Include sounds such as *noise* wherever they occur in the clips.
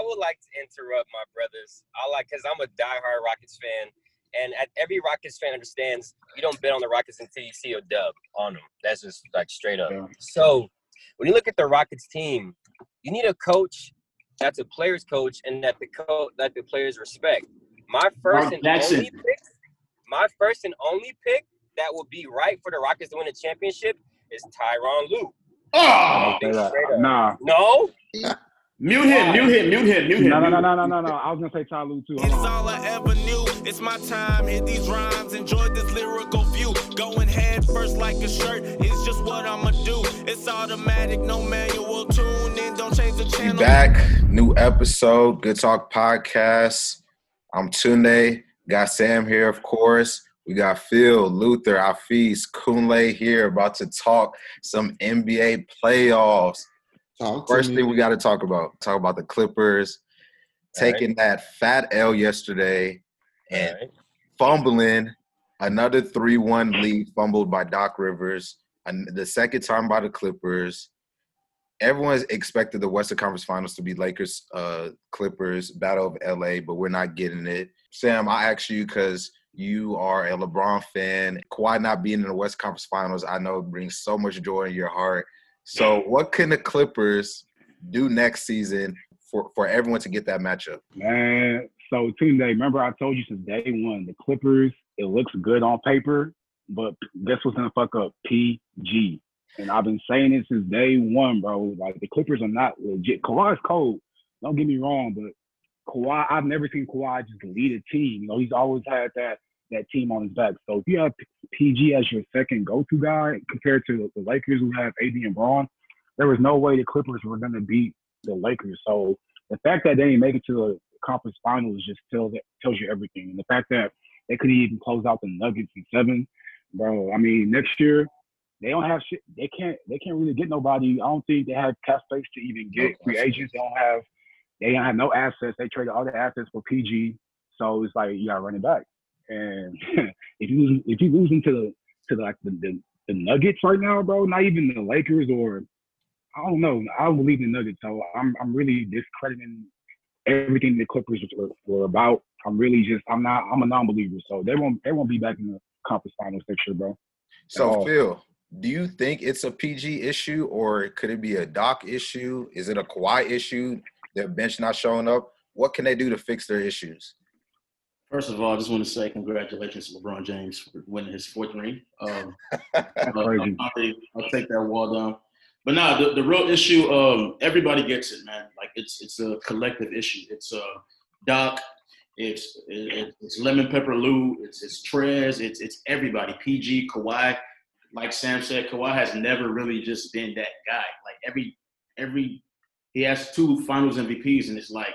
I would like to interrupt my brothers. I like because I'm a diehard Rockets fan, and at, every Rockets fan understands you don't bet on the Rockets until you see a dub on them. That's just like straight up. Yeah. So when you look at the Rockets team, you need a coach that's a player's coach and that the co- that the players respect. My first and Jackson. only pick, my first and only pick that will be right for the Rockets to win a championship is Tyronn Lue. Oh, Say that. straight up. Nah. No, mute him, mute him, mute him, mute him. No, no, no, no, no, no, no. I was gonna say Ty Lue too. It is on. all I ever knew. It's my time. Hit these rhymes. Enjoy this lyrical view. Going head first like a shirt. It's just what I'ma do. It's automatic, no manual. Tune in. Don't change the We channel. back, new episode, Good Talk Podcast. I'm Tunde. Got Sam here, of course. We got Phil, Luther, Hafiz, Kunle here, about to talk some NBA playoffs. Talk to First me. thing we got to talk about, talk about the Clippers taking that fat L yesterday and Alright. fumbling another 3-1 lead fumbled by Doc Rivers, and the second time by the Clippers. Everyone expected the Western Conference Finals to be Lakers, uh, Clippers, Battle of LA, but we're not getting it. Sam, I asked you because you are a LeBron fan. Kawhi not being in the West Conference Finals, I know brings so much joy in your heart. So, what can the Clippers do next season for, for everyone to get that matchup? Man, so Tunde, remember I told you since day one, the Clippers, it looks good on paper, but guess what's gonna fuck up? PG. And I've been saying it since day one, bro. Like the Clippers are not legit. Kawhi's cold. Don't get me wrong, but Kawhi, I've never seen Kawhi just lead a team. You know, he's always had that that team on his back. So if you have PG as your second go-to guy compared to the Lakers who have AD and Bron, there was no way the Clippers were gonna beat the Lakers. So the fact that they didn't make it to the conference finals just tells tells you everything. And the fact that they couldn't even close out the Nuggets in seven, bro. I mean, next year they don't have shit. They can't. They can't really get nobody. I don't think they have cap space to even get free agents. They don't have. They don't have no assets. They traded all the assets for PG. So it's like you got running back. And *laughs* if you lose, if you losing to the to the, like the, the the Nuggets right now, bro, not even the Lakers or I don't know. I don't believe in the Nuggets, so I'm I'm really discrediting everything the Clippers were, were about. I'm really just I'm not I'm a non-believer, so they won't they won't be back in the conference finals next year, bro. So. Phil, do you think it's a PG issue or could it be a Doc issue? Is it a Kawhi issue? Their bench not showing up? What can they do to fix their issues? First of all, I just want to say congratulations to LeBron James for winning his fourth ring. Um, *laughs* uh, Crazy. I'll, take- I'll take that wall down. But nah, the, the real issue, um, everybody gets it, man. Like it's it's a collective issue. It's uh, Doc, it's it, it's Lemon Pepper Lou, it's it's Trez, it's it's everybody. PG, Kawhi. Like Sam said, Kawhi has never really just been that guy. Like every every he has two Finals MVPs, and it's like,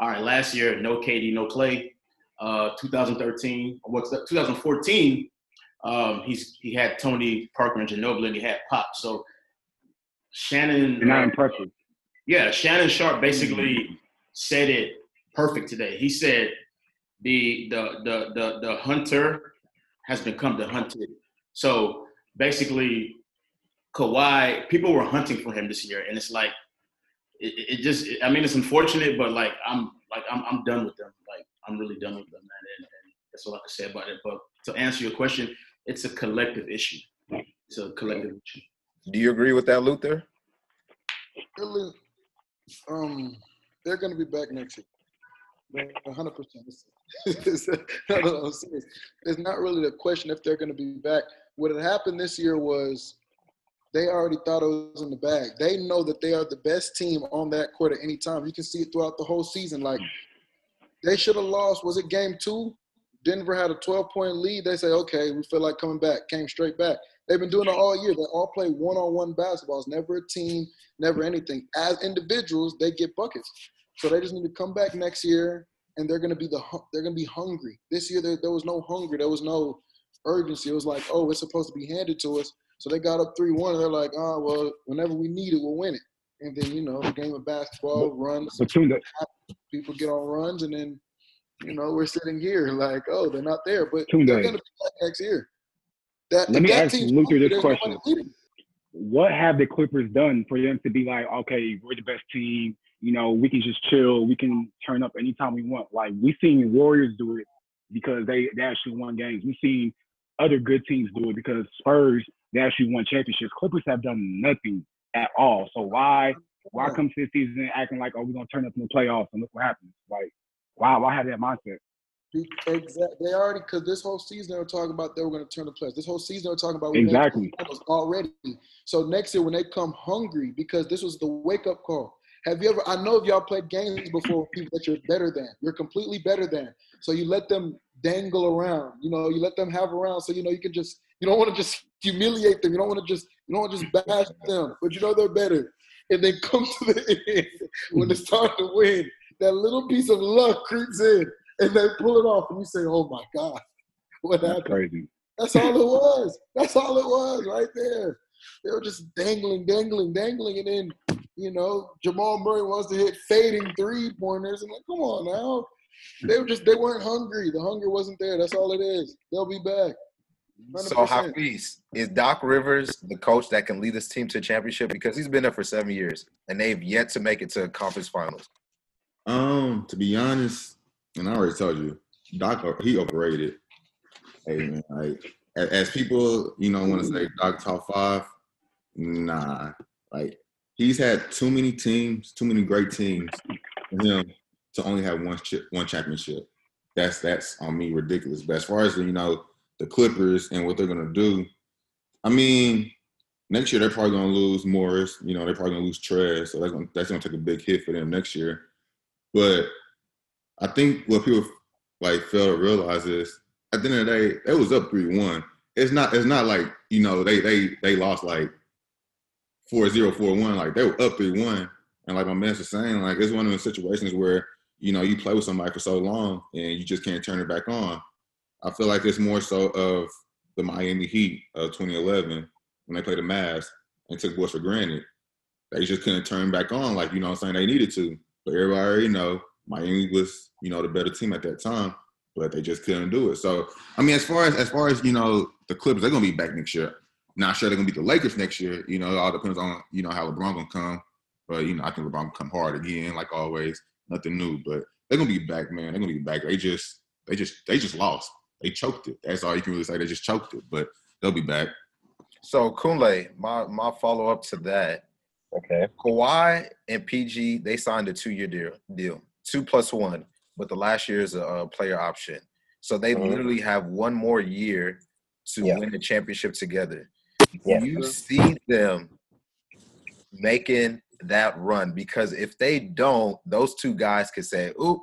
all right, last year no KD, no Clay. Uh, 2013, what's that? 2014, um, he's he had Tony Parker and Ginobili, and he had Pop. So Shannon, not impressive. yeah, Shannon Sharpe basically said it perfect today. He said the the the the, the hunter has become the hunted. So basically, Kawhi, people were hunting for him this year, and it's like it, it just. I mean, it's unfortunate, but like I'm like I'm I'm done with them. Like I'm really done with them, man. And, and that's all I can say about it. But to answer your question, it's a collective issue. It's a collective issue. Do you agree with that, Luther? Really, um, they're going to be back next year. One hundred percent. *laughs* No, no, I'm serious. It's not really the question if they're going to be back. What had happened this year was they already thought it was in the bag. They know that they are the best team on that court at any time. You can see it throughout the whole season. Like they should have lost. Was it game two? Denver had a 12 point lead. They say, okay, we feel like coming back. Came straight back. They've been doing it all year. They all play one on one basketball. It's never a team, never anything. As individuals, they get buckets. So they just need to come back next year, and they're gonna be the they're gonna be hungry. This year there, there was no hunger, there was no urgency. It was like, oh, it's supposed to be handed to us. So they got up three one, and they're like, oh well, whenever we need it, we'll win it. And then you know, the game of basketball runs. But Tunde, People get on runs, and then you know we're sitting here like, oh, they're not there, but Tunde. they're gonna be back next year. That, Let me that ask Luther this question. what have the Clippers done for them to be like, okay, we're the best team. you know, we can just chill. We can turn up anytime we want. Like we seen Warriors do it because they, they actually won games. We seen other good teams do it because Spurs they actually won championships. Clippers have done nothing at all. So why why come to this season acting like oh we're gonna turn up in the playoffs and look what happens? Like why why have that mindset? Exactly. They already because this whole season they were talking about they were going to turn the playoffs. This whole season they were talking about Exactly. already. So next year when they come hungry, because this was the wake up call. Have you ever? I know if y'all played games before people that you're better than. You're completely better than. So you let them dangle around. You know, you let them have around. So you know you can just. You don't want to just humiliate them. You don't want to just. You don't want to just bash them. But you know they're better. And then come to the *laughs* end when it's time to win. That little piece of luck creeps in, and they pull it off, and you say, "Oh my God, what That's happened?" crazy. That's all it was. That's all it was right there. They were just dangling, dangling, dangling, and then you know Jamal Murray wants to hit fading three pointers. I'm like, come on now. They were just they weren't hungry. The hunger wasn't there. That's all it is. They'll be back. So 100%. Hafiz, is Doc Rivers the coach that can lead this team to a championship? Because he's been there for seven years and they've yet to make it to conference finals. Um, to be honest, and I already told you, Doc he overrated. Hey man, like as people, you know, want to say Doc top five, nah. Like he's had too many teams, too many great teams for him to only have one chip, one championship. That's that's on me ridiculous. But as far as you know, the Clippers and what they're gonna do, I mean, next year they're probably gonna lose Morris. You know, they're probably gonna lose Trez, so that's gonna that's gonna take a big hit for them next year. But I think what people like fail to realize is at the end of the day, it was up three one. It's not it's not like, you know, they they they lost like 4-0, 4-1. Like they were up three one. And like my man was saying, like it's one of those situations where, you know, you play with somebody for so long and you just can't turn it back on. I feel like it's more so of the Miami Heat of 2011 when they played the Mavs and took boys for granted. They just couldn't turn back on like, you know what I'm saying, they needed to. But everybody already know Miami was, you know, the better team at that time, but they just couldn't do it. So I mean, as far as as far as you know, the Clippers they're gonna be back next year. Not sure they're gonna be the Lakers next year. You know, it all depends on you know how LeBron gonna come. But you know, I think LeBron gonna come hard again, like always. Nothing new, but they're gonna be back, man. They're gonna be back. They just they just they just lost. They choked it. That's all you can really say. They just choked it, but they'll be back. So Kunle, my my follow up to that, Okay. Kawhi and PG they signed a two year deal, deal, two plus one, but the last year is a, uh player option. So they Mhm. literally have one more year to Yeah. win a championship together. Yeah. You see them making that run? Because if they don't, those two guys could say, "Oop,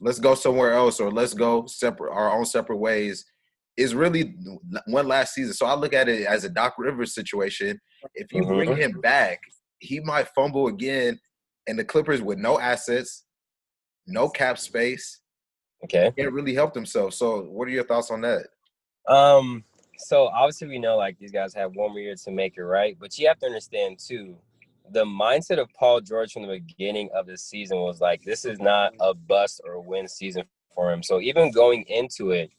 let's go somewhere else," or "Let's go separate our own separate ways." Is really one last season. So I look at it as a Doc Rivers situation. If you bring him back, he might fumble again, and the Clippers with no assets, no cap space, Okay. can't really help themselves. So, what are your thoughts on that? Um, so obviously we know like these guys have one more year to make it right, but you have to understand too, the mindset of Paul George from the beginning of the season was like this is not a bust or a win season for him. So even going into it,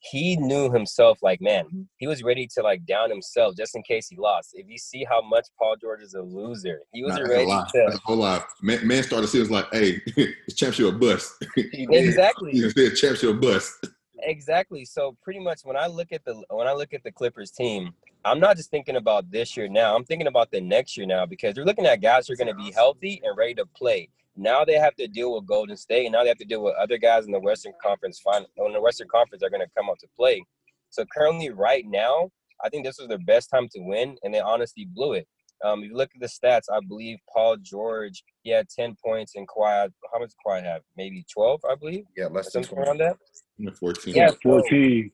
he knew himself like man, he was ready to like down himself just in case he lost. If you see how much Paul George is a loser, he was a ready to a whole lot. Man, man started season like, hey, *laughs* it's championship a bust. exactly. *laughs* He said championship or bust. Exactly. So pretty much when I look at the when I look at the Clippers team, I'm not just thinking about this year now. I'm thinking about the next year now because they're looking at guys who are going to be healthy and ready to play. Now they have to deal with Golden State, and now they have to deal with other guys in the Western Conference. Final in the Western Conference, are going to come up to play. So currently, right now, I think this was their best time to win, and they honestly blew it. Um, if you look at the stats, I believe Paul George he had 10 points, and Kawhi. How much did Kawhi have? Maybe 12, I believe. Yeah, Or less than something around that. Number 14. Yeah, 14.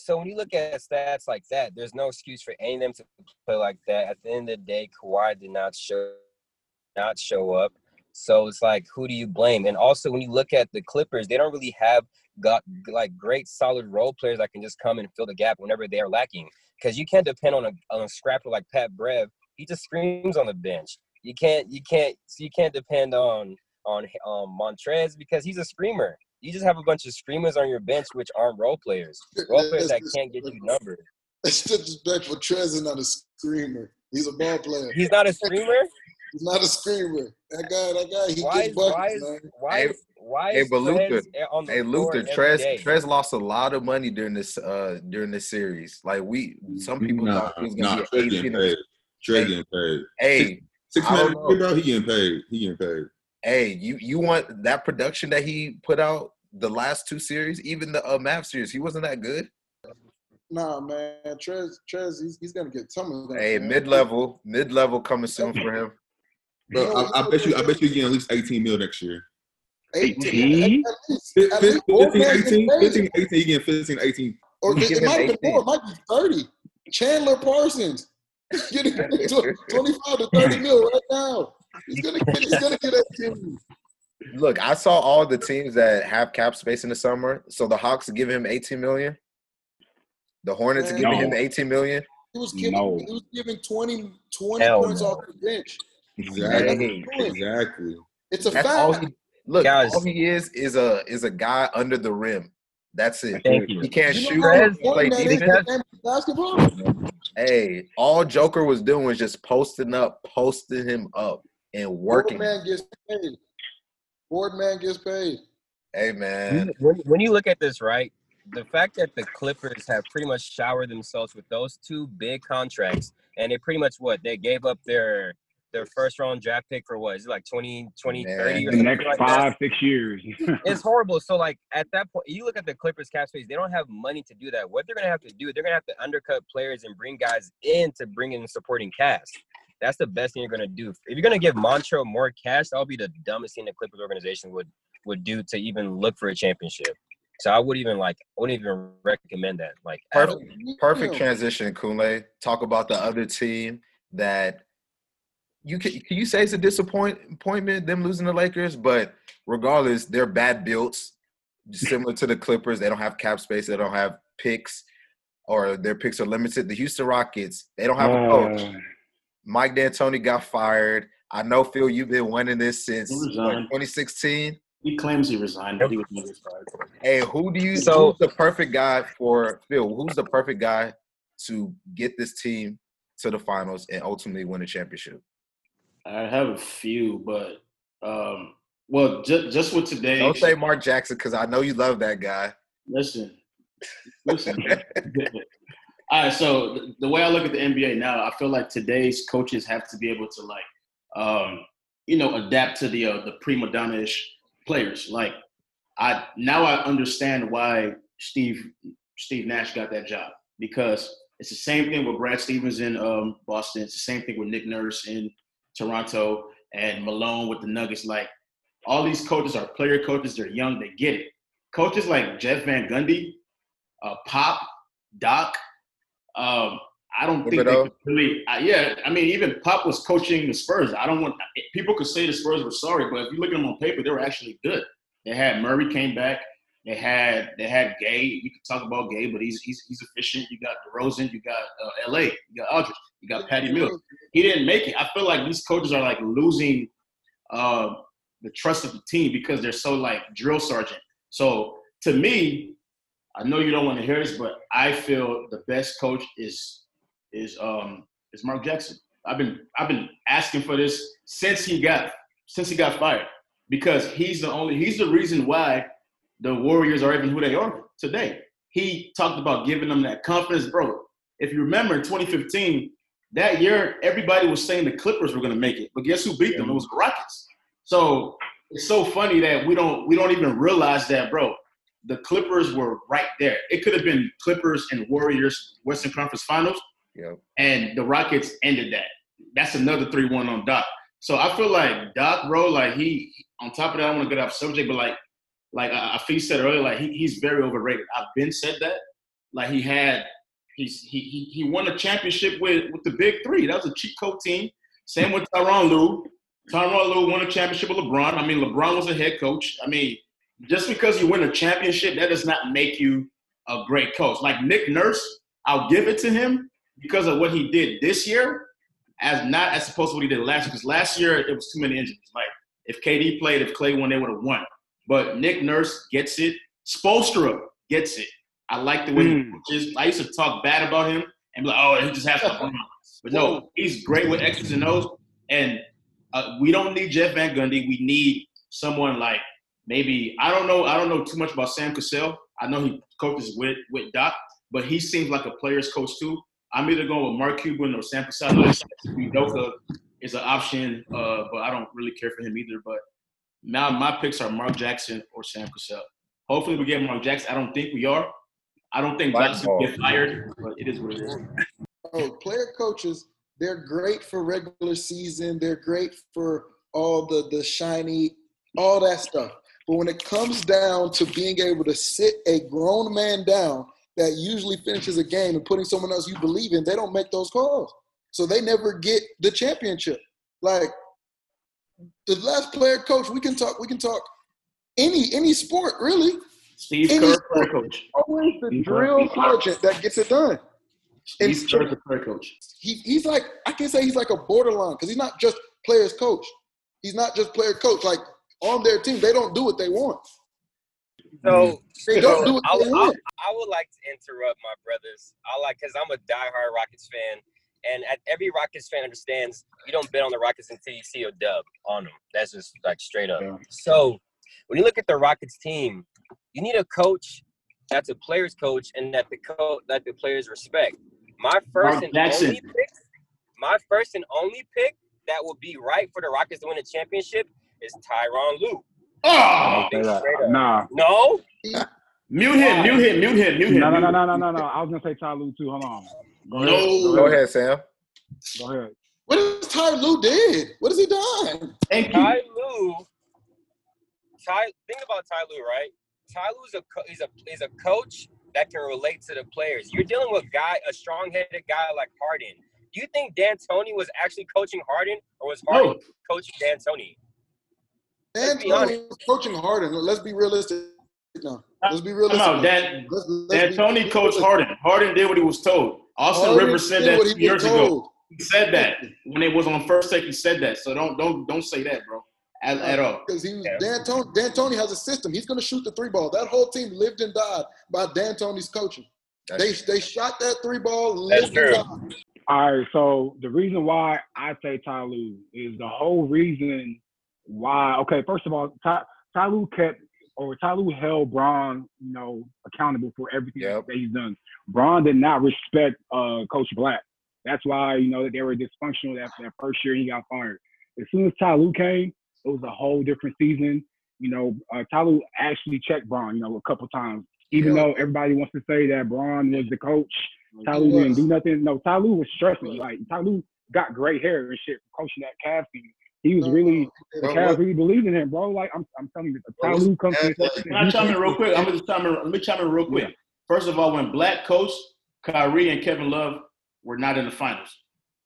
So when you look at stats like that, there's no excuse for any of them to play like that. At the end of the day, Kawhi did not show not show up. So it's like, who do you blame? And also, when you look at the Clippers, they don't really have got like great solid role players that can just come and fill the gap whenever they are lacking. Because you can't depend on a on a scrapper like Pat Bev. He just screams on the bench. You can't you can't you can't depend on on um, Montrezl because he's a screamer. You just have a bunch of screamers on your bench which aren't role players. Role players that can't get you numbers. It's disrespectful. Trez is not a screamer. He's a ball player. He's not a screamer. He's not a screamer. That guy, that guy, he Why gets is why buckets, man. why Hey, is why hey, is but Luther- on the Hey floor Luther, every Trez day? Trez lost a lot of money during this uh during this series. Like we some people Nah, thought he was gonna Trey be getting an paid. 18. Trey getting paid. Hey, Six I million, don't know. He getting paid. He getting paid. Hey, you you want that production that he put out the last two series, even the uh, Mav series, he wasn't that good. Nah, man, Trez, Trez, he's, he's gonna get some of that. Hey, mid level, mid level coming soon for him. Bro, You know, I, I bet you. I bet you getting at least eighteen mil next year. 18, at, at least, Fif- at fif- least Board 15, Man gets 18, paid. 15, 18, he getting 15, 18. Or it, it might have been more. It might be 30. Chandler Parsons. *laughs* Getting 25 to 30 mil right now. He's gonna get he's gonna get that team. Look, I saw all the teams that have cap space in the summer. So the Hawks are giving him 18 million. The Hornets are giving him 18 million. He was giving No. he was giving 20, 20 Hell points no. off the bench. Exactly. Exactly. It's a that's fact. all he look. Guys. all he is is a is a guy under the rim. That's it. Thank you. He can't you shoot. know play important that is defense. to the game of basketball? Hey, all Joker was doing was just posting up, posting him up, and working. Board man gets paid. Board man gets paid. Hey man, when, when you look at this, right, the fact that the Clippers have pretty much showered themselves with those two big contracts, and they pretty much what they gave up their their first round draft pick for what is it like 20, 20 Man. 30 or The next like that? five, six years. *laughs* It's horrible. So like at that point, you look at the Clippers cap space, they don't have money to do that. What they're gonna have to do, they're gonna have to undercut players and bring guys in to bring in supporting cast. That's the best thing you're gonna do. If you're gonna give Montreux more cash, that'll be the dumbest thing the Clippers organization would would do to even look for a championship. So I would even like I wouldn't even recommend that. Like perfect, perfect transition, Kunle. Talk about the other team that you can. Can you say it's a disappointment them losing the Lakers? But regardless, they're bad builds, *laughs* similar to the Clippers. They don't have cap space. They don't have picks, or their picks are limited. The Houston Rockets, they don't have a coach. Uh, Mike D'Antoni got fired. I know, Phil, you've been wanting this since He what, 2016. He claims he resigned, but he was never fired. Hey, who do you? So- who's the perfect guy for Phil? Who's the perfect guy to get this team to the finals and ultimately win a championship? I have a few, but um, well, just just with today. Don't say Mark Jackson because I know you love that guy. Listen, listen. *laughs* All right, so the, way I look at the NBA now, I feel like today's coaches have to be able to like, um, you know, adapt to the uh, the prima donna-ish players. Like, I now I understand why Steve Steve Nash got that job because it's the same thing with Brad Stevens in um, Boston. It's the same thing with Nick Nurse in Toronto and Malone with the Nuggets. Like, all these coaches are player coaches. They're young. They get it. Coaches like Jeff Van Gundy, uh, Pop, Doc. Um, I don't think they could really. Uh, yeah, I mean, even Pop was coaching the Spurs. I don't want people could say the Spurs were sorry, but if you look at them on paper, they were actually good. They had Murray came back. They had they had Gay. You could talk about Gay, but he's he's he's efficient. You got DeRozan. You got uh, L.A. You got Aldridge. You got Patty Mills. He didn't make it. I feel like these coaches are like losing uh, the trust of the team because they're so like drill sergeant. So to me, I know you don't want to hear this, but I feel the best coach is is um is Mark Jackson. I've been I've been asking for this since he got since he got fired because he's the only he's the reason why the Warriors are even who they are today. He talked about giving them that confidence, bro. If you remember 2015, that year everybody was saying the Clippers were going to make it, but guess who beat them? It was the Rockets. So it's so funny that we don't we don't even realize that, bro. The Clippers were right there. It could have been Clippers and Warriors Western Conference Finals, Yep. and the Rockets ended that. That's another three-one on Doc. So I feel like Doc, bro, like he on top of that, I want to get off subject, but like like I, I think said earlier, like he, he's very overrated. I've been said that. Like he had he's he he, he won a championship with with the big three. That was a cheat code team. Same with Tyronn Lue. Tyronn Lue won a championship with LeBron. I mean, LeBron was a head coach. I mean, just because you win a championship, that does not make you a great coach. Like Nick Nurse, I'll give it to him because of what he did this year, as not as opposed to what he did last year. Because last year it was too many injuries. Like if KD played, if Clay won, they would have won. But Nick Nurse gets it. Spoelstra gets it. I like the way he Mm. coaches. I used to talk bad about him and be like, oh, he just has to run. But no, he's great with X's and O's. And Uh, we don't need Jeff Van Gundy. We need someone like maybe I don't know. I don't know too much about Sam Cassell. I know he coaches with with Doc, but he seems like a player's coach too. I'm either going with Mark Cuban or Sam Cassell. Udoka is an option, uh, but I don't really care for him either. But now my picks are Mark Jackson or Sam Cassell. Hopefully we get Mark Jackson. I don't think we are. I don't think Jackson will get fired, but it is what it is. Oh, player coaches, they're great for regular season. They're great for all the the shiny, all that stuff. But when it comes down to being able to sit a grown man down that usually finishes a game and putting someone else you believe in, they don't make those calls. So they never get the championship. Like the last player coach, we can talk, we can talk any any sport really. Steve Any Kerr, player coach. Always the Steve drill sergeant that gets it done. And Steve Kerr, the player coach. he, he's like I can say he's like a borderline because he's not just players coach. He's not just player coach. Like on their team, they don't do what they want. So mm-hmm. They don't do what I, they I, want. I would like to interrupt my brothers. I like because I'm a diehard Rockets fan, and at, every Rockets fan understands you don't bet on the Rockets until you see a dub on them. That's just like straight up. Yeah. So when you look at the Rockets team, you need a coach that's a players coach and that the co- that the players respect. My first Mark and Jackson. only pick, my first and only pick that would be right for the Rockets to win a championship is Tyronn Lue. Oh, Say that. Straight up. Nah. No, mute him, mute him, mute him, mute him. No, no, no, no, no, no, no. I was gonna say Ty Lue too. Hold on. Go ahead. No. Go ahead, Sam. Go ahead. What has Ty Lue did? What has he done? Thank you. Ty Lue, Ty, think about Ty Lue, right? Ty Lue's a co- he's a he's a coach that can relate to the players. You're dealing with guy a strong-headed guy like Harden. Do you think D'Antoni was actually coaching Harden, or was Harden No. coaching D'Antoni? Dan Let's be Tony was coaching Harden. Let's be realistic now. Let's be Come realistic. on, Dan. Let's- let's Dan be Tony coached realistic. Harden. Harden did what he was told. Austin Harden Rivers said that what two years was ago. He said that when it was on first take. He said that. So don't don't don't say that, bro, at, at all. Because he was Yeah. Dan Tony. D'Antoni has a system. He's going to shoot the three ball. That whole team lived and died by D'Antoni's coaching. They they shot that three ball, That's lived and true. died. All right, so the reason why I say Ty Lue is the whole reason why. Okay, first of all, Ty, Ty Lue kept or Ty Lue held Bron, you know, accountable for everything Yep. that he's done. Bron did not respect uh, Coach Blatt. That's why you know that they were dysfunctional that, that first year he got fired. As soon as Ty Lue came, it was a whole different season. You know, uh, Ty Lue actually checked Bron, you know, a couple times. Even Yeah. though everybody wants to say that Bron was the coach, Ty Lue didn't do nothing. No, Ty Lue was stressing. Like Ty Lue got gray hair and shit coaching that Cavs team. He was really the Bro, Cavs really believed in him, bro. Like I'm, I'm telling you, the Bro, Lue comes what's- to Can I chime in real quick? I'm gonna just chime in. Let me chime in real quick. Yeah. First of all, when Blatt coached, Kyrie and Kevin Love were not in the finals.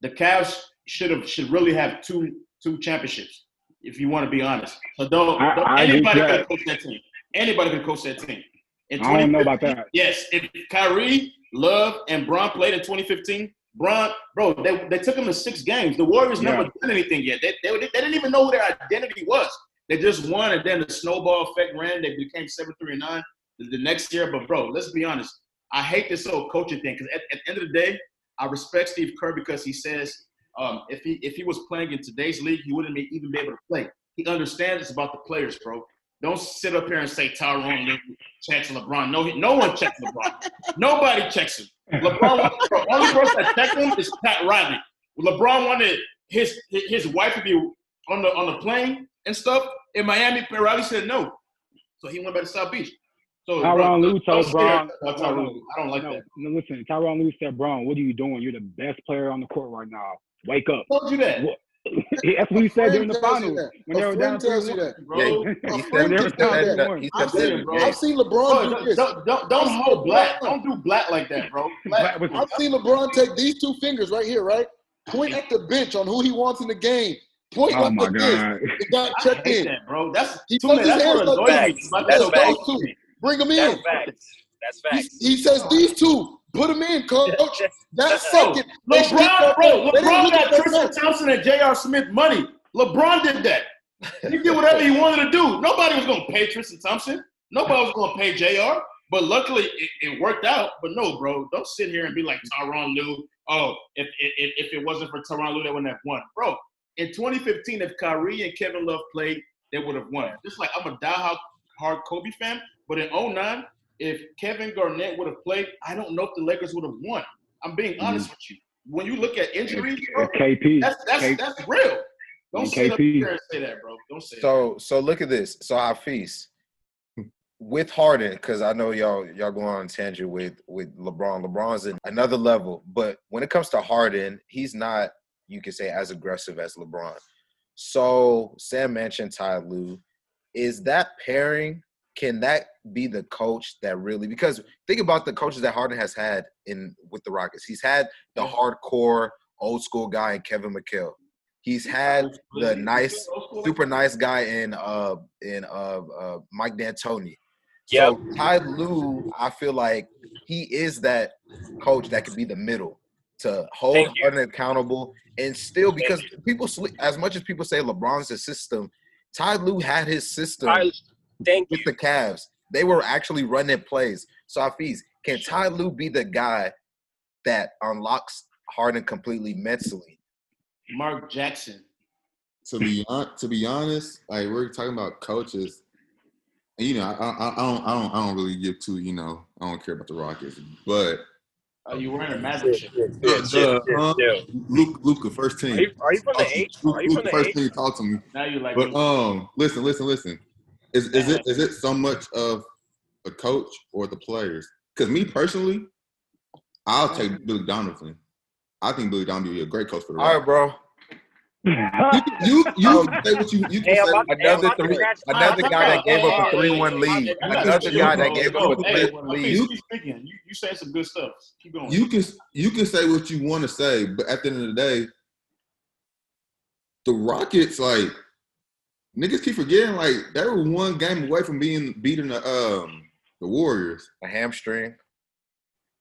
The Cavs should have should really have two two championships, if you want to be honest. So don't, I- don't- I agree anybody with could coach that team. Anybody could coach that team. In I don't know about that. Yes, if Kyrie, Love, and Bron played in 2015, Bron, bro, they, they took him to six games. The Warriors Yeah. never done anything yet. They, they, they didn't even know who their identity was. They just won, and then the snowball effect ran. They became seven, three, and nine the, the next year. But bro, let's be honest. I hate this whole coaching thing because at, at the end of the day, I respect Steve Kerr because he says um, if he if he was playing in today's league, he wouldn't be, even be able to play. He understands it's about the players, bro. Don't sit up here and say Tyrone checks LeBron. No, no one checks LeBron. Nobody checks him. LeBron, the only person that checked him is Pat Riley. LeBron wanted his his wife to be on the on the plane and stuff in Miami. Pat Riley said no, so he went back to South Beach. So Tyronn bro, Lue told say Bron- that about I don't like no, that. no, listen, Tyronn Lue said, Bron, what are you doing? You're the best player on the court right now. Wake up. Who told you that, What- That's what he said during the A friend tells you finals. that. When they were down tells you 3-1. that. bro? Yeah, A *laughs* he said, he said you that. that. He I've said seen, that, bro. I've seen LeBron Bro, do don't, this. don't, don't, don't hold black. Don't do black like that, bro. *laughs* Black, Black I've seen LeBron take these two fingers right here, right? Point at the bench on who he wants in the game. Point Oh like my this. God. It got *laughs* checked in. that, bro. That's He too many. puts his That's hands what like annoys me that. about That's that facts. whole Those thing. Bring him That's in. facts. That's He, facts. he says these two. Put them in, coach. *laughs* That Bro, second. they LeBron, bro, up- they didn't LeBron got Tristan. Thompson and J.R. Smith money. LeBron did that. He did whatever he wanted to do. Nobody was going to pay Tristan Thompson. Nobody was going to pay J.R. But luckily, it, it worked out. But no, bro, don't sit here and be like Tyronn Lue. Oh, if, if if it wasn't for Tyronn Lue, they wouldn't have won, bro. in 2015, if Kyrie and Kevin Love played, they would have won. Just like I'm a diehard hard Kobe fan, but in 09, if Kevin Garnett would have played, I don't know if the Lakers would have won. I'm being Mm-hmm. honest with you. When you look at injuries, bro, KP. that's that's K- that's real. Don't And sit up KP. here and say that, bro. Don't say that. So so look at this. So I feast with Harden, because I know y'all y'all going on a tangent with with LeBron. LeBron's at another level, but when it comes to Harden, he's not you could say as aggressive as LeBron. So Sam mentioned Ty Lue. Is that pairing? Can that be the coach that really? Because think about the coaches that Harden has had in with the Rockets. He's had the hardcore old school guy in Kevin McHale. He's had the nice super nice guy in uh in uh, uh Mike D'Antoni. So Ty Lue, I feel like he is that coach that could be the middle to hold. Harden accountable and still because people sleep as much as people say LeBron's a system. Ty Lue had his system I, thank with you. the Cavs. They were actually running plays. So Hafiz, can Ty Lue be the guy that unlocks Harden completely mentally? Mark Jackson. to be hon- to be honest, like we're talking about coaches. You know, I, I, I don't I don't I don't really give to you know I don't care about the Rockets, but Are you wearing a Maverick shirt? the, the, uh, Yeah. Luke Luka first Are team. you, are you from the Talk to. H? Luke- Are you Luka from the first H? team talk to me. Now you like But um, listen, listen, listen. Is is it is it so much of a coach or the players? Because me personally, I'll take mm. Billy Donovan. I think Billy Donovan would be a great coach for the All right, bro. You, you you can say what you you can Hey, say. about- hey, Another three, another guy that gave up a three-one lead. You Another gotta guy that gave up a three-one Hafiz, lead. keep speaking. You you saying some good stuff. Keep going. You can you can say what you want to say, but at the end of the day, the Rockets like niggas keep forgetting like they were one game away from being beating the um the Warriors. A hamstring.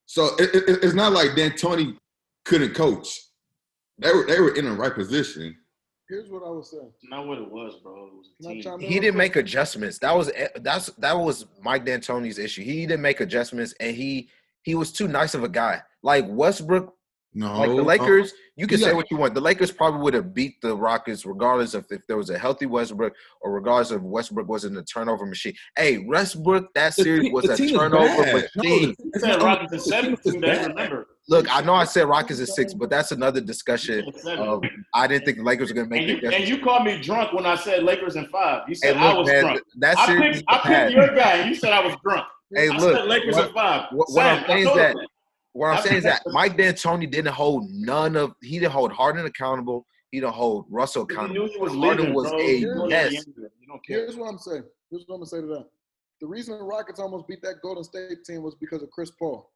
So it, it, it's not like D'Antoni couldn't coach. They were they were in the right position. Here's what I was saying. not what it was, bro. It was a team. He didn't make adjustments. That was that's that was Mike D'Antoni's issue. He didn't make adjustments, and he he was too nice of a guy. Like Westbrook, No, like the uh, Lakers, you can yeah. say what you want. The Lakers probably would have beat the Rockets regardless of if there was a healthy Westbrook or regardless of Westbrook wasn't a turnover machine. Hey, Westbrook, that the series team- was a turnover bad. No, machine. said Rockets is seven. the team is Today, bad. remember. Look, I know I said Rockets is six, but that's another discussion. You. Of, I didn't think the Lakers were gonna make and, the you, and you called me drunk when I said Lakers in five. You Hey, said I look, was man, drunk. that I picked, I picked your guy, and you said I was drunk. Hey, I look, said Lakers what- in five. what- what I'm I saying is told that- you What I'm saying is that think- Mike D'Antoni didn't hold none of. He didn't hold Harden accountable. He didn't hold Russell You accountable. he was Harden leaving, was bro. a You knew mess. he was leaving. You don't care. Here's what I'm saying. Here's what I'm gonna say to that. The reason the Rockets almost beat that Golden State team was because of Chris Paul.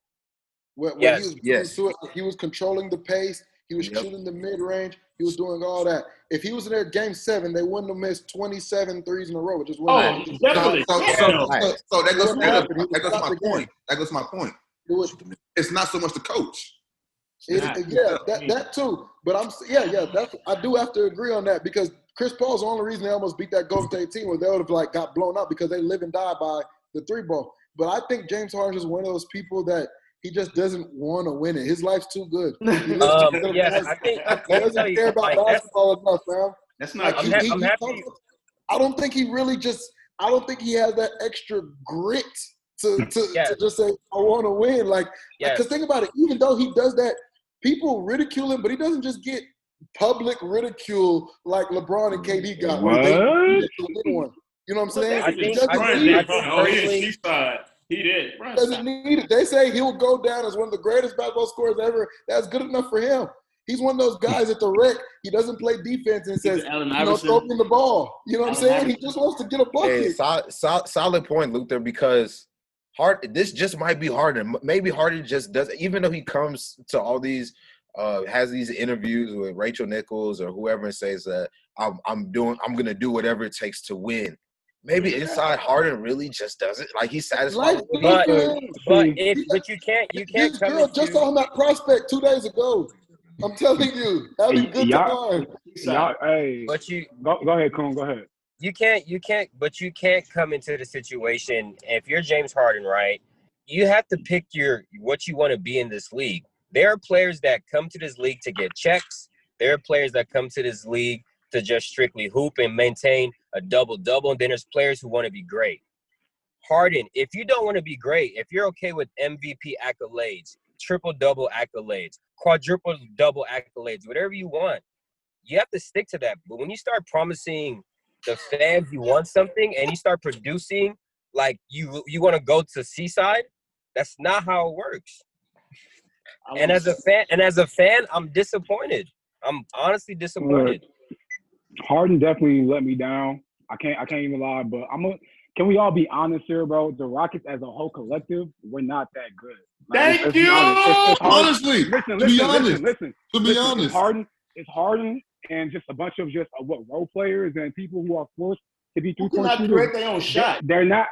When, when Yes, he was yes. to it, he was controlling the pace. He was Yep. shooting the mid range. He was doing all that. If he was in there game seven, they wouldn't have missed 27 threes in a row. It just wouldn't Oh, definitely. So, Yeah. so, so, so that goes, What that goes, that goes to my point. That goes to my point. It was, It's not so much the coach. it, Nah. yeah, that, that too. But I'm yeah, yeah. That's I do have to agree on that because Chris Paul's the only reason they almost beat that Golden State team was they would have like got blown up because they live and die by the three ball. But I think James Harden is one of those people that he just doesn't want to win it. His life's too good. *laughs* He Um, to kill yes, the I think I He doesn't care about like, that's, basketball enough, man. That's Like, not I'm he- ha- he- I'm he happy- I don't think he really just. I don't think he has that extra grit Hmm. to to, Yes. to just say I want to win. Like, yes. because think about it. Even though he does that, people ridicule him, but he doesn't just get public ridicule like LeBron and KD got. where they What? You know what I'm saying? I he think- doesn't I Brian think- need it. Oh, he side. He did. Brian doesn't need it. They say he'll go down as one of the greatest basketball scorers ever. That's good enough for him. He's one of those guys at the rec. He doesn't play defense and says, Allen you know, throw me the ball. You know what I'm Allen saying? He just wants to get a Hey, bucket. sol- sol- solid point, Luther. Because hard. This just might be Harden. M- Maybe Harden just does. Even though he comes to all these, uh, has these interviews with Rachel Nichols or whoever and says that I'm, I'm doing, I'm gonna do whatever it takes to win. Maybe inside Harden really just doesn't like he's satisfied. Life with what he But- But if but you can't you can't This come girl just into saw him at Prospect two days ago. I'm telling you, having a good Y'all- time. Y'all, hey, but you go, go ahead, Coon. Go ahead. You can't you can't but you can't come into the situation if you're James Harden, right? You have to pick your what you want to be in this league. There are players that come to this league to get checks. There are players that come to this league to just strictly hoop and maintain a double double. And then there's players who want to be great. Harden, if you don't want to be great, if you're okay with MVP accolades, triple double accolades, quadruple double accolades, whatever you want, you have to stick to that. But when you start promising the fans you want something and you start producing like you you want to go to seaside, that's not how it works. I And as a fan, and as a fan, I'm disappointed. I'm honestly disappointed. Harden definitely let me down. I can't I can't even lie, but I'm a can we all be honest here, bro? The Rockets as a whole collective, we're not that good. Thank you! honest. It's- it's Honestly, Listen, to listen, be listen, honest, listen. to be listen, It's honest, Harden, it's Harden and just a bunch of just uh, what role players and people who are forced to be three point shooters. create their own shot? They're not.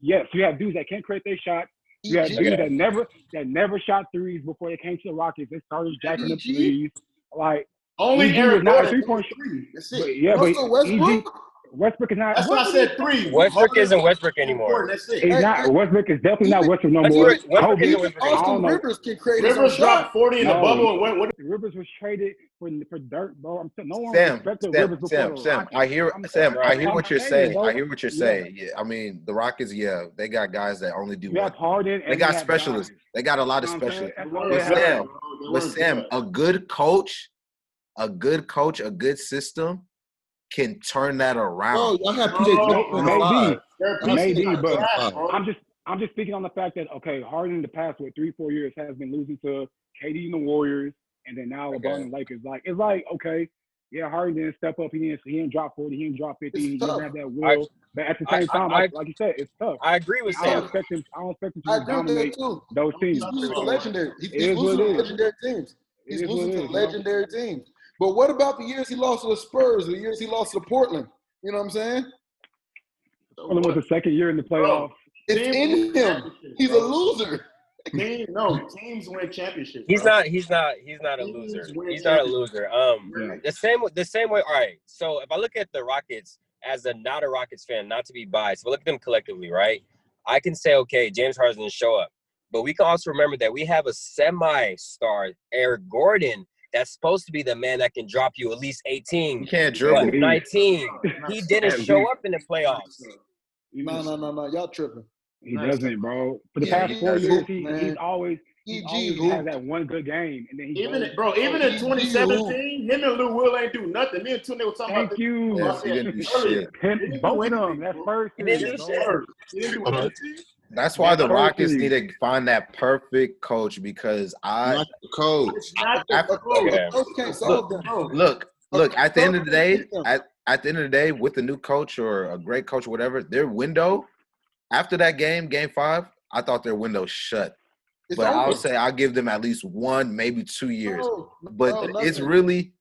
Yes, you have dudes that can't create their shot. You have dudes that never that never shot threes before they came to the Rockets. They started jacking them EG? threes. Like Only EG was not a Gordon. three-point three. That's but it. yeah, but Russell Westbrook. Westbrook is not. That's why I said three. Westbrook Harden, isn't Westbrook anymore. That's it. He's Hey, not. hey, Westbrook is definitely not Westbrook no That's more. what- Westbrook isn't Westbrook I don't Austin know. Rivers can create his own Rivers shot. dropped 40 in the No. bubble. And what, what, Rivers was traded for for dirt, bro. I'm saying no one Sam, respected Sam, Rivers Sam, the Sam. I hear, I'm Sam. I hear what you're saying, saying. bro. I hear what you're saying. Yeah, I mean, the Rockets. Yeah, they got guys that only do You have one. Harden. They got specialists. They got a lot of You know what I'm saying? specialists. That's They all weren't they But Sam, But Sam, a good coach, a good coach, a good system can turn that bro, around. y'all have No, PJ Tucker in the maybe. five. Their It may pieces be, are but trash. I'm just I'm just speaking on the fact that okay, Harden in the past what three four years has been losing to KD and the Warriors, and then now Okay. LeBron and Lakers. Like it's like okay, yeah, Harden didn't step up. He didn't he didn't drop forty. He didn't drop fifty. It's He tough. doesn't have that will. but at the same I- time, I- like, like you said, it's tough. I agree with I don't expect him. I don't expect him to I agree with that dominate those teams. He's losing to legendary. He's, he's losing to legendary teams. He's losing to legendary teams. But what about the years he lost to the Spurs, the years he lost to Portland? You know what I'm saying? Portland was the second year in the playoffs. It's Teams in him. championships, He's a loser. Team, no, teams win championships. He's bro. not. He's not. He's not a Teams loser. He's not a loser. Um, Yeah. the same. The same way. All right. So if I look at the Rockets as a not a Rockets fan, not to be biased, but look at them collectively, right? I can say, okay, James Harden didn't show up, but we can also remember that we have a semi-star, Eric Gordon, that's supposed to be the man that can drop you at least 18. You 18, can't what, dribble. 19. He didn't show up in the playoffs. No, no, no, no. Y'all tripping. He doesn't, bro. For the Yeah, past four years, he, he's always he EG always hoop. has that one good game, and then he Even goes, bro, even in He- he 2017, him and Lou Will ain't do nothing. Me and Tune were talking Thank about you. Yes, he didn't do shit. Him, both of them. anything, That's bro. first. He didn't do shit. First. He didn't do Hold on. anything. That's why the Rockets need to find that perfect coach because I Not the coach. Not the coach. Okay. Coach can't solve them. Bro, look, look. At the end of the day, at, at the end of the day, with the new coach or a great coach, or whatever, their window after that game, game five, I thought their window shut. It's But I'll say I'll give them at least one, maybe two years. No, But no, it's really,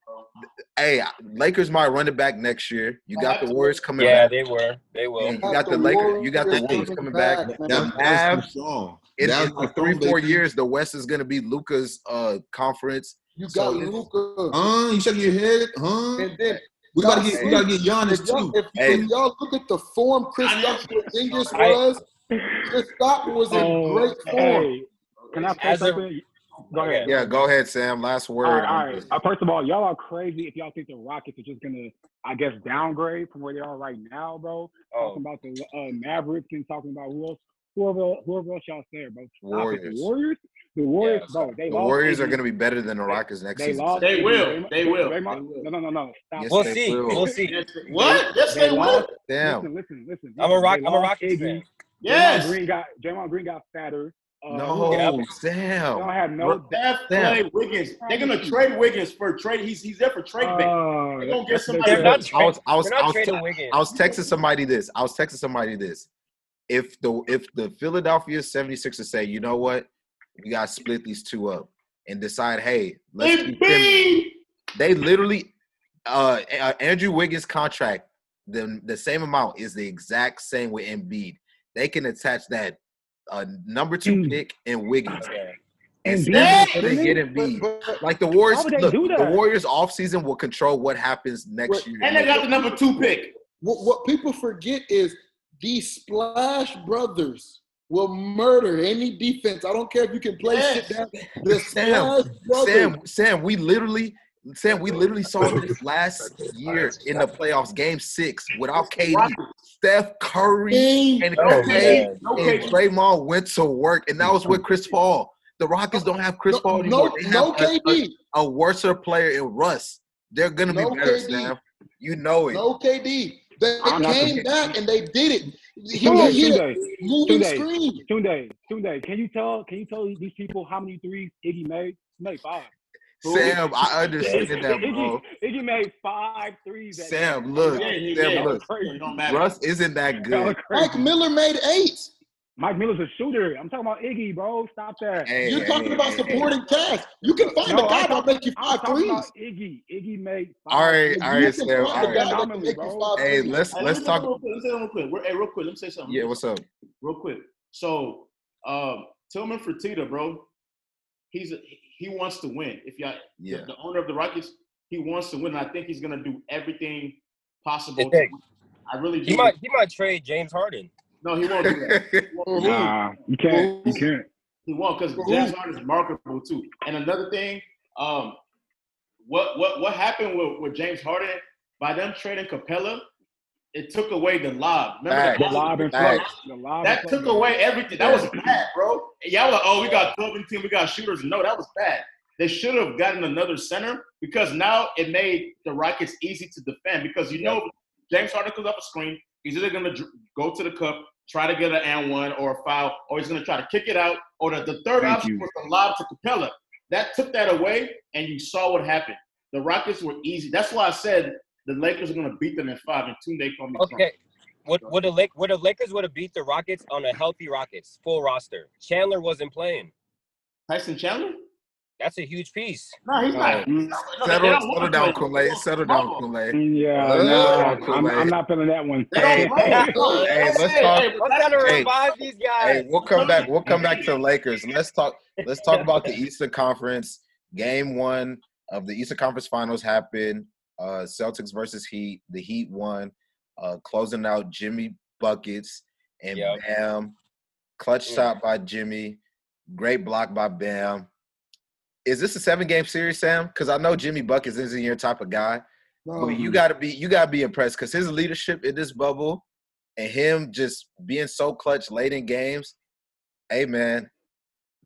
hey, Lakers might run it back next year. You got the Warriors coming Yeah, back. Yeah, they were. They will. Yeah, you got the Lakers. You got the Warriors Warriors coming back. man. That, Mavs, that's too strong. In, in too three, strong, four years, the West is going to be Luka's uh, conference. You got it's- Luka. Huh? You shaking your head? Huh? And then We gotta get we gotta get Giannis if y'all, too. if, Hey. if y'all look at the form Chris I know. Porzingis I- was, Chris Scott was in Oh, great form. hey, can I say As a- something? Go ahead. Yeah, go ahead, Sam. Last word. All right. All right. Uh, first of all, y'all are crazy if y'all think the Rockets are just gonna, I guess, downgrade from where they are right now, bro. Oh, Talking about the uh, Mavericks and talking about who else, whoever, whoever else y'all say, bro. Warriors. The Warriors, the Warriors, Yeah. bro. They The lost Warriors are going to be better than the Rockets next They season. lost. They will. Draymond- They will. They will. No, no, no, no. Stop. Yes, we'll they see. will. We'll see. What? Yes, they will. lost- Damn. Listen, listen, listen. I'm a rock. I'm a lost Rockets fan. Yes. Draymond Green got Draymond Green got fatter. Uh, No, Yeah. They don't have no. Steph, Damn. Wiggins. They're gonna trade Wiggins for trade. He's he's there for trade bait. Uh, They're gonna get somebody They're that's- not. I was- I was- they're I was trading. I was texting somebody this. I was texting somebody this. If the if the Philadelphia 76ers say, you know what, we gotta split these two up and decide, hey, let's keep them. They literally uh, uh Andrew Wiggins' contract, the the same amount is the exact same with Embiid. They can attach that uh, number two Mm. pick and Wiggins Yeah. and Embiid, see they get Embiid. But, but, Like the Warriors, Why look, the that? Warriors offseason will control what happens next year. And they got the number two pick. what, what people forget is these Splash Brothers will murder any defense. I don't care if you can play Yes. sit down. The *laughs* Sam, Splash Sam, Sam, we literally Sam, we literally saw *laughs* this last year in the playoffs, game six, without KD. Steph Curry and Oh, Clay. No and Draymond went to work, and that was with Chris Paul. The Rockets don't have Chris no, Paul no, anymore. They have no a, KD, a, a worser player in Russ. They're gonna be No better, KD. Sam. You know it. no KD. They I'm came back and they did it. He Tunde, was here Tunde, moving Tunde. screen. Tunde, Tunde, can you tell? Can you tell these people how many threes Iggy made? He made five. Sam, I understand that, Iggy, bro. Iggy made five threes. that Sam, game. look, Yeah, Sam, did. look. It. Russ isn't that *laughs* good. Mike Miller made eight. Mike Miller's a shooter. I'm talking about Iggy, bro. Stop that. Hey, You're hey, talking hey, about hey, hey. supporting cast. You can find No, a guy that'll make you I'm five talking threes. about Iggy. Iggy made five. All right, threes. all You right, can Sam. find All a guy right. that can Phenomenally, make you bro. five Hey, let's Hey, let's let me talk. real quick. Let me say real quick. We're- Hey, real quick. Let me say something. Yeah, what's up? real quick. So, um, Tilman Fertitta, bro, he's a, he wants to win. If y'all, the- Yeah. the, owner of the Rockets, he wants to win. And I think he's gonna do everything possible. To win. I really do. He might he might trade James Harden. No, he won't do that. Won't. *laughs* Nah, you can't. You can't. He won't because James? Harden is marketable too. And another thing, um, what what what happened with, with James Harden by them trading Capela? It took away the lob. Remember Facts. The the lob and float. The That took away everything. That was bad, bro. Y'all were, oh, we got 12 and 10, we got shooters. No, that was bad. They should have gotten another center because now it made the Rockets easy to defend because you know James Harden comes up a screen. He's either going to go to the cup, try to get an and one or a foul, or he's going to try to kick it out. Or the, the third Thank option you. was the lob to Capela. That took that away, and you saw what happened. The Rockets were easy. That's why I said the Lakers are going to beat them in five, and Tunde called me. drunk. Okay. Would would the Lake would the Lakers would have beat the Rockets on a healthy Rockets full roster? Chandler wasn't playing. Tyson Chandler? That's a huge piece. No, he's not. No, they- they Settle, don't settle down, to. Kool-Aid. Settle down, Kool-Aid. Yeah, Uh, nah, I'm, Kool-Aid. I'm not feeling that one. They don't. *laughs* Hey, let's talk- hey, Let's that's- gotta Hey. revive these guys. Hey, we'll come back. We'll come back to the *laughs* Lakers. Let's talk. Let's talk about the Eastern Conference. Game one of the Eastern Conference Finals happened. Uh, Celtics versus Heat. The Heat won, uh, closing out Jimmy buckets and Yep. Bam. Clutch Mm. shot by Jimmy. Great block by Bam. Is this a seven game series, Sam? Because I know Jimmy buckets isn't your type of guy. No, But you gotta be you gotta be impressed because his leadership in this bubble and him just being so clutch late in games. Hey man,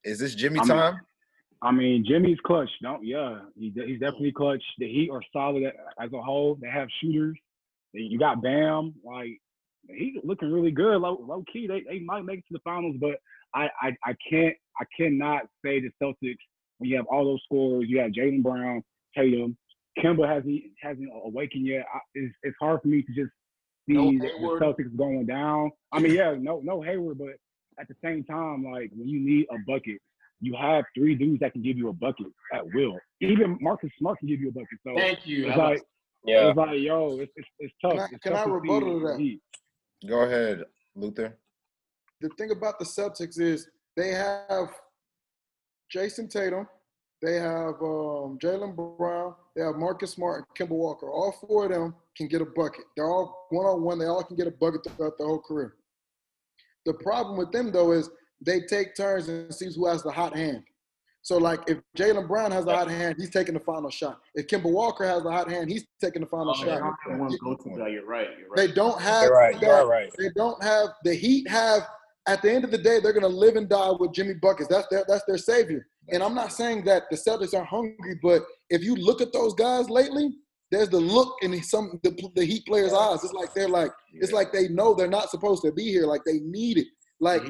is this Jimmy I mean, time? I mean, Jimmy's clutch. Don't yeah, he, he's definitely clutch. The Heat are solid as a whole. They have shooters. You got Bam. Like he's looking really good. Low, low key, they, they might make it to the finals, but I, I I can't I cannot say the Celtics when you have all those scores. You have Jaylen Brown, Tatum, Kemba hasn't hasn't awakened yet. I, it's, it's hard for me to just see No the, the Celtics going down. I mean, yeah, no no Hayward, but at the same time, like when you need a bucket, you have three dudes that can give you a bucket at will. Even Marcus Smart can give you a bucket. So Thank you. it's like Yeah. it's like yo, it's it's, it's tough. Can I- It's can tough I to rebuttal to that? the Heat. Go ahead, Luther. the thing about the Celtics is they have Jayson Tatum, they have um, Jaylen Brown, they have Marcus Smart, and Kemba Walker. All four of them can get a bucket. They're all one on one. They all can get a bucket throughout their whole career. The problem with them though is they take turns and sees who has the hot hand. So like if Jaylen Brown has the hot hand, he's taking the final shot. If Kemba Walker has the hot hand, he's taking the final Oh, shot. yeah, one go-to guy. You're right. You're They don't have You're right. You're right. they don't have the Heat have at the end of the day they're gonna live and die with Jimmy buckets. That's their that's their savior. And I'm not saying that the Celtics are hungry, but if you look at those guys lately, there's the look in some the, the Heat players' eyes. It's like they're like it's like they know they're not supposed to be here. Like they need it. Like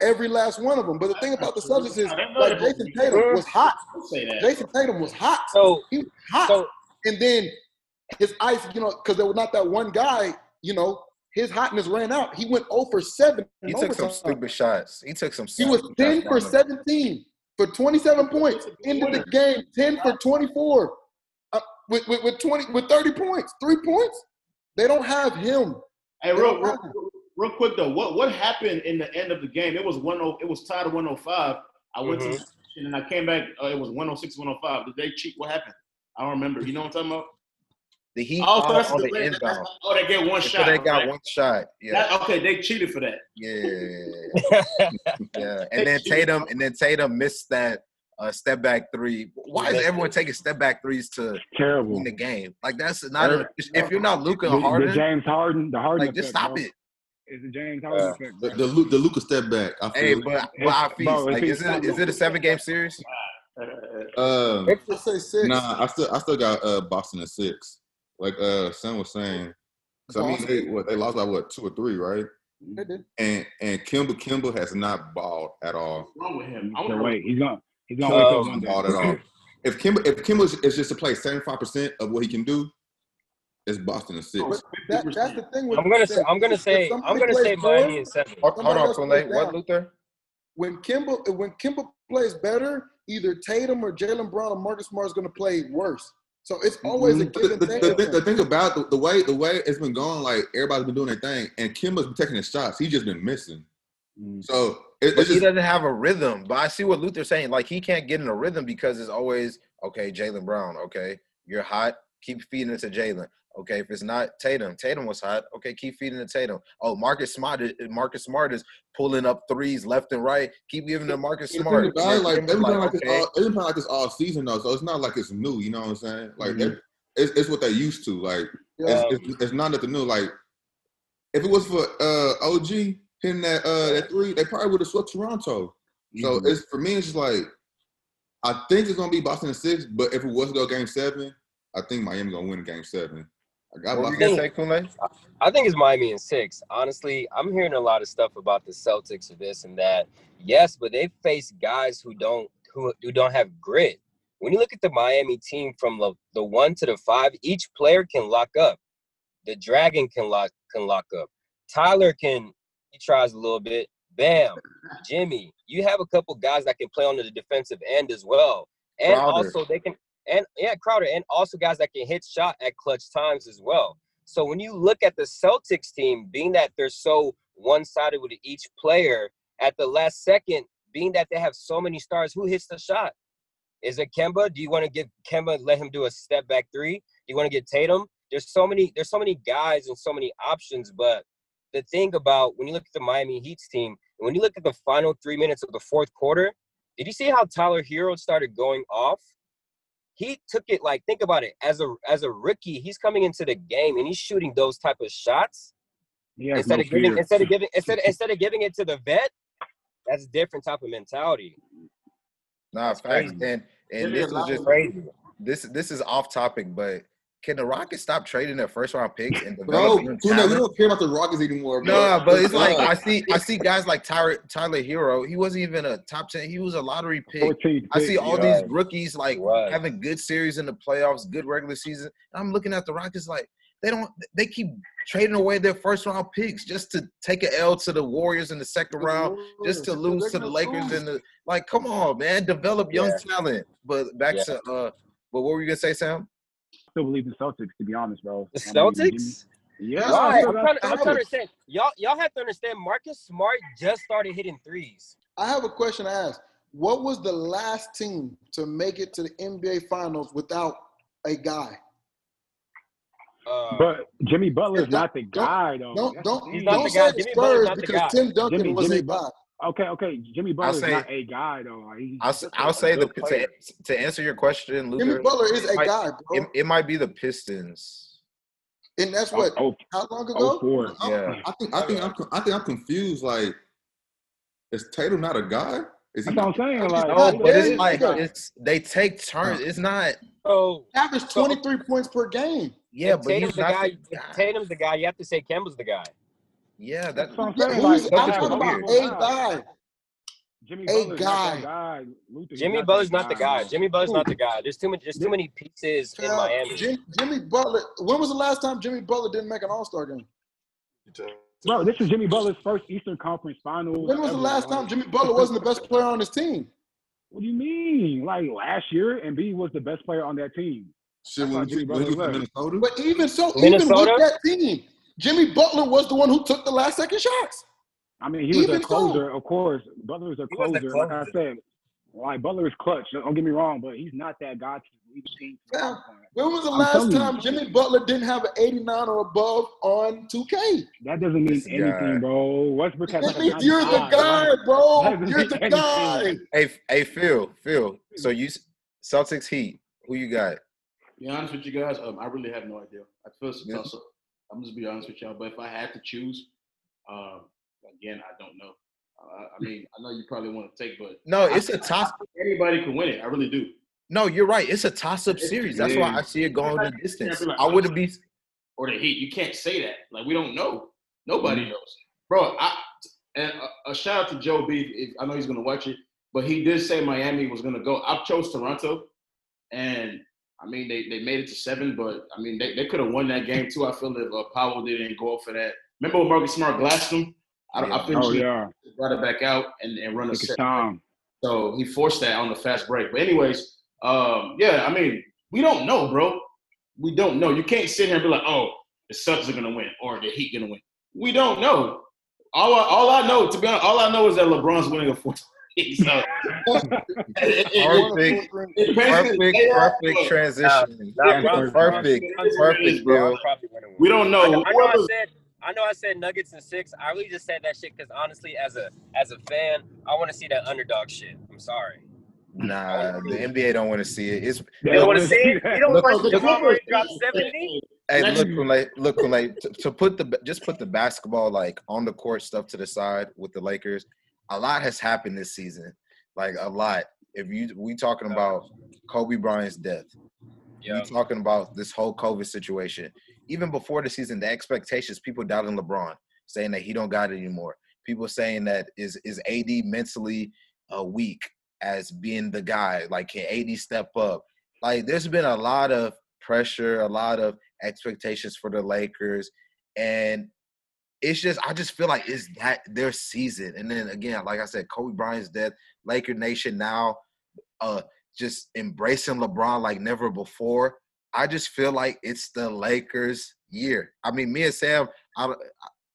every last one of them. But the thing about the Celtics is like Jayson Tatum was hot. Don't say that. Jayson Tatum was hot. So He was hot. so And then his ice, you know, because there was not that one guy, you know, his hotness ran out. He went 0 for 7. He took some overtime. stupid shots. He took some. He was 10 for 17 for 27 points. Ended the game 10 for 24 uh, with, with, with 20 with 30 points, three points. They don't have him. Hey, real, real, have him. Real quick though, what what happened in the end of the game? It was one oh, it was tied at 105. I went Mhm. to and I came back. Uh, it was 106, 105. Did they cheat? What happened? I don't remember. You know what I'm talking about? The Heat Oh, so that's on the the way- inbound. Oh, they get one So shot. they got right? one shot. Yeah, That- okay, they cheated for that. yeah, *laughs* yeah. And then Tatum, and then Tatum missed that a step back three. Why is everyone taking step back threes to Terrible. in the game? Like that's not. Eric- if you're not Luka The, the Harden, James Harden, the Harden like just effect, stop bro. it. It's the James Harden Uh, effect. The bro. the, Lu- the Luka step back. I Hey, feel. but but I Bro, feel like it's- is it is it a seven game series? um, Let's say six. nah, I still I still got uh Boston at six. Like uh Sam was saying. 'Cause, I mean, they what they lost by what two or three, right? They did. And and Kemba Kemba has not balled at all. What's wrong with him? I So wonder wait, he's gonna he's gonna Um, wake up Kemba's one not balled at all. *laughs* If Kemba if Kemba is just to play seventy five percent of what he can do, it's Boston at six. But that, that's the thing with I'm gonna say I'm gonna say I'm gonna say Miami in seven. Hold, hold on, else Kunle. What. Luther? When Kemba when Kemba plays better, either Tatum or Jaylen Brown or Marcus Smart is going to play worse. So it's always a But give the, and the, take. the, thing, the thing about the, the way the way it's been going, like everybody's been doing their thing, and Kemba's been taking his shots. He's just been missing. Mm. So it, But it's he just doesn't have a rhythm. But I see what Luther's saying. Like he can't get in a rhythm because it's always okay. Jaylen Brown. Okay, you're hot. Keep feeding it to Jaylen. Okay, if it's not Tatum, Tatum was hot. Okay, keep feeding to Tatum. Oh, Marcus Smart. is- Marcus Smart is pulling up threes left and right. Keep giving to Marcus the thing Smart. about it, like like okay. this all like this all season though. So it's not like it's new. You know what I'm saying? Like Mhm. they're- it's, it's what they used to. Like Yeah. it's, it's, it's not nothing new. Like if it was for uh OG hitting that uh that three, they probably would have swept Toronto. So Mhm. it's for me, it's just like I think it's gonna be Boston six, but if it was to go game seven, I think Miami gonna win game seven. I got What were you Boston. gonna? I think it's Miami in six. Honestly, I'm hearing a lot of stuff about the Celtics of this and that. Yes, but they face guys who don't who, who don't have grit. When you look at the Miami team from the, the one to the five, each player can lock up. The Dragon can lock can lock up. Tyler can he tries a little bit. Bam, Jimmy. You have a couple guys that can play on the defensive end as well, and also they can and yeah Crowder and also guys that can hit shot at clutch times as well. So when you look at the Celtics team, being that they're so one-sided with each player, at the last second, being that they have so many stars, who hits the shot? Is it Kemba? Do you want to give Kemba let him do a step back three? Do you want to get Tatum? There's so many, there's so many guys and so many options. But the thing about when you look at the Miami Heat's team, when you look at the final three minutes of the fourth quarter, did you see how Tyler Herro started going off? He took it like think about it as a as a rookie, he's coming into the game and he's shooting those type of shots He has instead no of giving fear. instead of giving instead instead of giving it to the vet. That's a different type of mentality. Nah, That's facts. crazy. And and It this is is just Crazy. this this is off topic, but can the Rockets stop trading their first round picks and *laughs* Bro, develop young Tuna, we don't care about the Rockets anymore, bro. Nah, but it's like I see I see guys like Tyler Tyler Herro. He wasn't even a top ten. He was a lottery pick. I see pick, all these rookies like Right. having good series in the playoffs, good regular season. I'm looking at the Rockets like they don't they keep trading away their first round picks just to take an L to the Warriors in the second round, just to lose to the Lakers in the like. Come on, man, develop young Yeah. talent. But back Yeah. to uh, but what were you gonna say, Sam? Still believe in Celtics, to be honest, bro. The I mean, Celtics? Yeah, Why? I I'm trying, to, I'm trying to understand. Y'all, y'all have to understand. Marcus Smart just started hitting threes. I have a question to ask. What was the last team to make it to the NBA Finals without a guy? Uh, But Jimmy Butler's Don't- the guy, though. Don't don't the He's thing. not don't the say guy. the Spurs not because guy. Tim Duncan Jimmy- was Jimmy a Bu- guy. Okay, okay. Jimmy Butler's say- not a guy, though. Like, he's I'll s- I'll say the good to, to answer your question, Jimmy Butler is a might- guy, bro. It, it might be the Pistons. And that's oh, what Oh, how long oh, ago? four. I'm- Yeah. I think I think I'm I think I'm confused. Like, is Tatum not a guy? Is he? That's what I'm saying. Like, No, not but it's like it's they take turns. It's not. oh, Average 23 points per game. Yeah, but Tatum's he's the not guy. the guy. Tatum's the guy. You have to say Kemba's the guy. Yeah, That's that, what I'm Yeah, saying. who's, Like, I'm talking about a guy. Jimmy a Butler's not guy. that guy. Luther, Jimmy Butler's not the guy. Jimmy Butler's not the guy. There's too many. There's too many pieces in Uh, Miami. Jim, Jimmy Butler. When was the last time Jimmy Butler didn't make an All Star game? Bro, this is Jimmy Butler's first Eastern Conference Finals. When was the last time Jimmy Butler wasn't the best player on his team? What do you mean? Like last year, and B was the best player on that team. Shit, when, Jimmy when Butler. Minnesota. But even so, even Minnesota? with that team, Jimmy Butler was the one who took the last second shots. I mean, he was Even a so- closer, of course. Butler's a He was a closer. Like I said, like Butler is clutch. Don't get me wrong, but he's not that guy to lead the team. Yeah. When was the I'm last telling you. time Jimmy Butler didn't have an 89 or above on 2K? That doesn't mean This anything, guy. bro. Westbrook has That like means you're the guy, bro. *laughs* bro. You're the anything. guy. hey, hey, Phil, Phil. So you Celtics Heat. Who you got? Be honest with you guys, um, I really have no idea. I feel it's a Yeah. I'm just be honest with y'all. But if I had to choose, um, again, I don't know. Uh, I mean, I know you probably want to take, but No, it's a toss. anybody can win it. I really do. No, you're right. It's a toss-up series. That's why I see it going the distance. I wouldn't be. Or the Heat. You can't say that. Like we don't know. Nobody Mm-hmm. knows, bro. I and a, a shout out to Joe B. If, I know he's gonna watch it, but he did say Miami was gonna go. I chose Toronto, and I mean they, they made it to seven, but I mean they, they could have won that game too. I feel if uh, Powell didn't go for that. Remember when Marcus Smart glassed him? I, don't I think Oh he yeah, brought it back out and, and run a took set. time. So he forced that on the fast break. But anyways, um, yeah, I mean, we don't know, bro. We don't know. You can't sit here and be like, oh, the Celtics are gonna win or the Heat gonna win. We don't know. All I, all I know, to be honest, all I know is that LeBron's winning a fourth. So Perfect. Perfect, perfect transition. Nah, Yeah, perfect, perfect, Bron's Bill. probably winning one. We don't know. I know, I know I said I know I said Nuggets and six. I really just said that shit because honestly, as a as a fan, I want to see that underdog shit. I'm sorry. Nah, the NBA don't want to see it. It's You don't want to see it. You don't want to Jamal Murray drop seventy. Hey, look, Kool-Aid, look, Kool-Aid, to, to put the just put the basketball like on the court stuff to the side with the Lakers. A lot has happened this season, like a lot. If you we talking about Kobe Bryant's death, Yeah. we talking about this whole COVID situation. Even before the season, the expectations, people doubting LeBron, saying that he don't got it anymore. People saying that is is AD mentally uh, weak as being the guy. Like, can AD step up? Like, there's been a lot of pressure, a lot of expectations for the Lakers, and it's just I just feel like it's that their season. And then again, like I said, Kobe Bryant's death, Laker Nation now, uh, just embracing LeBron like never before. I just feel like it's the Lakers' year. I mean, me and Sam, I,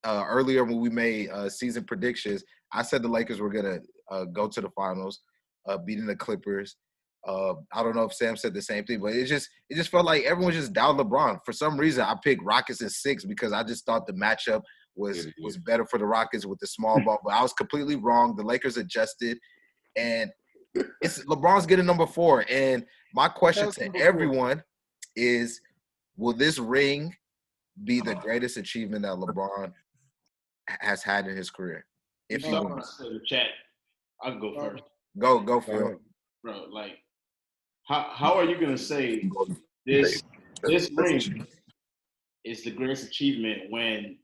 uh, earlier when we made uh, season predictions, I said the Lakers were gonna uh, go to the finals, uh, beating the Clippers. Uh, I don't know if Sam said the same thing, but it just it just felt like everyone just doubted LeBron. For some reason, I picked Rockets in six because I just thought the matchup was was better for the Rockets with the small *laughs* ball. But I was completely wrong. The Lakers adjusted, and it's LeBron's getting number four. And my question to number four. everyone is, will this ring be the uh-huh. greatest achievement that LeBron has had in his career? If he So, wins, in the chat, I'll go first. go go Go for it. bro. Like, how how are you gonna say this this ring is the greatest achievement when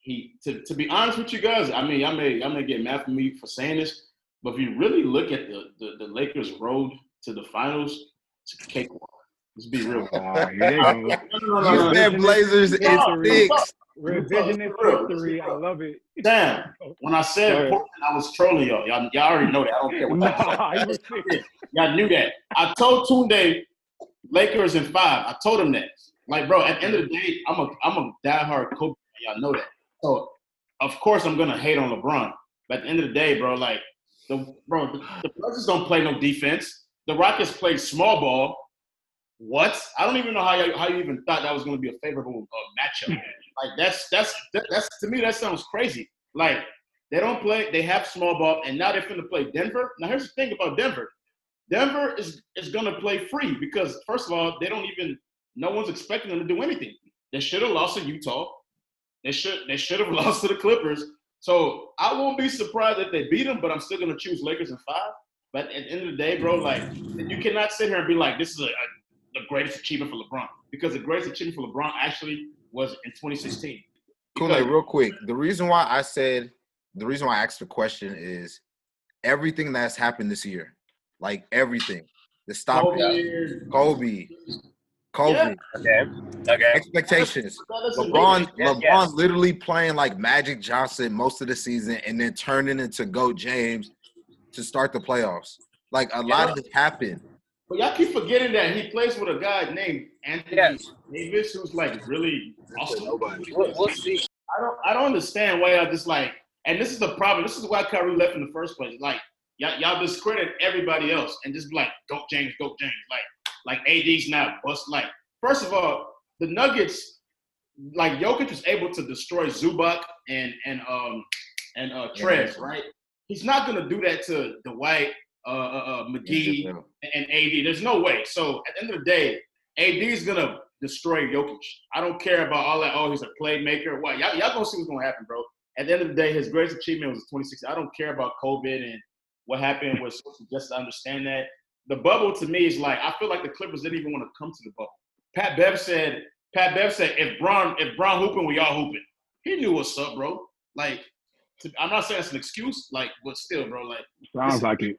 he? To, to be honest with you guys, I mean, I may I may get mad for me for saying this, but if you really look at the the, the Lakers' road to the finals, it's a cakewalk. Let's be real. Here they. No, no, no, no, You said Blazers in six. Revisionist history. I love it. Damn. When I said. Portland, I was trolling y'all. y'all. Y'all already know that. I don't care what y'all say. *laughs* You was serious. Y'all knew that. I told Tunde Lakers in five. I told him that. Like, bro, at the end of the day, I'm a I'm a diehard Kobe. Y'all know that. So of course I'm gonna hate on LeBron. But at the end of the day, bro, like the bro, the, Blazers don't play no defense. The Rockets play small ball. What? I don't even know how you, how you even thought that was going to be a favorable uh, matchup. like that's that's that, that's to me that sounds crazy. Like they don't play, they have small ball, and now they're going to play Denver. Now here's the thing about Denver. Denver is is going to play free because first of all, they don't even no one's expecting them to do anything. They should have lost to Utah. They should they should have *laughs* lost to the Clippers. So I won't be surprised if they beat them, but I'm still going to choose Lakers in five. But at the end of the day, bro, like you cannot sit here and be like, this is a, a the greatest achievement for LeBron because the greatest achievement for LeBron actually was in 2016. Kool Aid, real quick. The reason why I said, the reason why I asked the question is everything that's happened this year, like everything, the stop, Kobe, Kobe, Kobe, Yeah. Okay. Okay. expectations. LeBron, Yes, LeBron yes. literally playing like Magic Johnson most of the season, and then turning into Goat James to start the playoffs. Like a lot has happened. But y'all keep forgetting that he plays with a guy named Anthony Yes. Davis, who's like really awesome. We'll, we'll see. I don't I don't understand why y'all just like and this is the problem. This is why Kyrie left in the first place. Like y'all, y'all discredit everybody else and just be like go James, go James. Like like AD's not bust like first of all, the Nuggets like Jokic was able to destroy Zubac and and um and uh Trez, right? He's not gonna do that to Dwight uh, uh, uh, McGee, Giselle. and AD. There's no way. So at the end of the day, AD is gonna destroy Jokic. I don't care about all that. Oh, he's a playmaker. What y'all, y'all gonna see what's gonna happen, bro. At the end of the day, his greatest achievement was 26. I don't care about COVID and what happened with social just to understand that. The bubble to me is like I feel like the Clippers didn't even want to come to the bubble. Pat Bev said, Pat Bev said, if Bron, if Bron hooping, we all hooping. He knew what's up, bro. Like, to, I'm not saying it's an excuse, like, but still, bro, like, Sounds like it.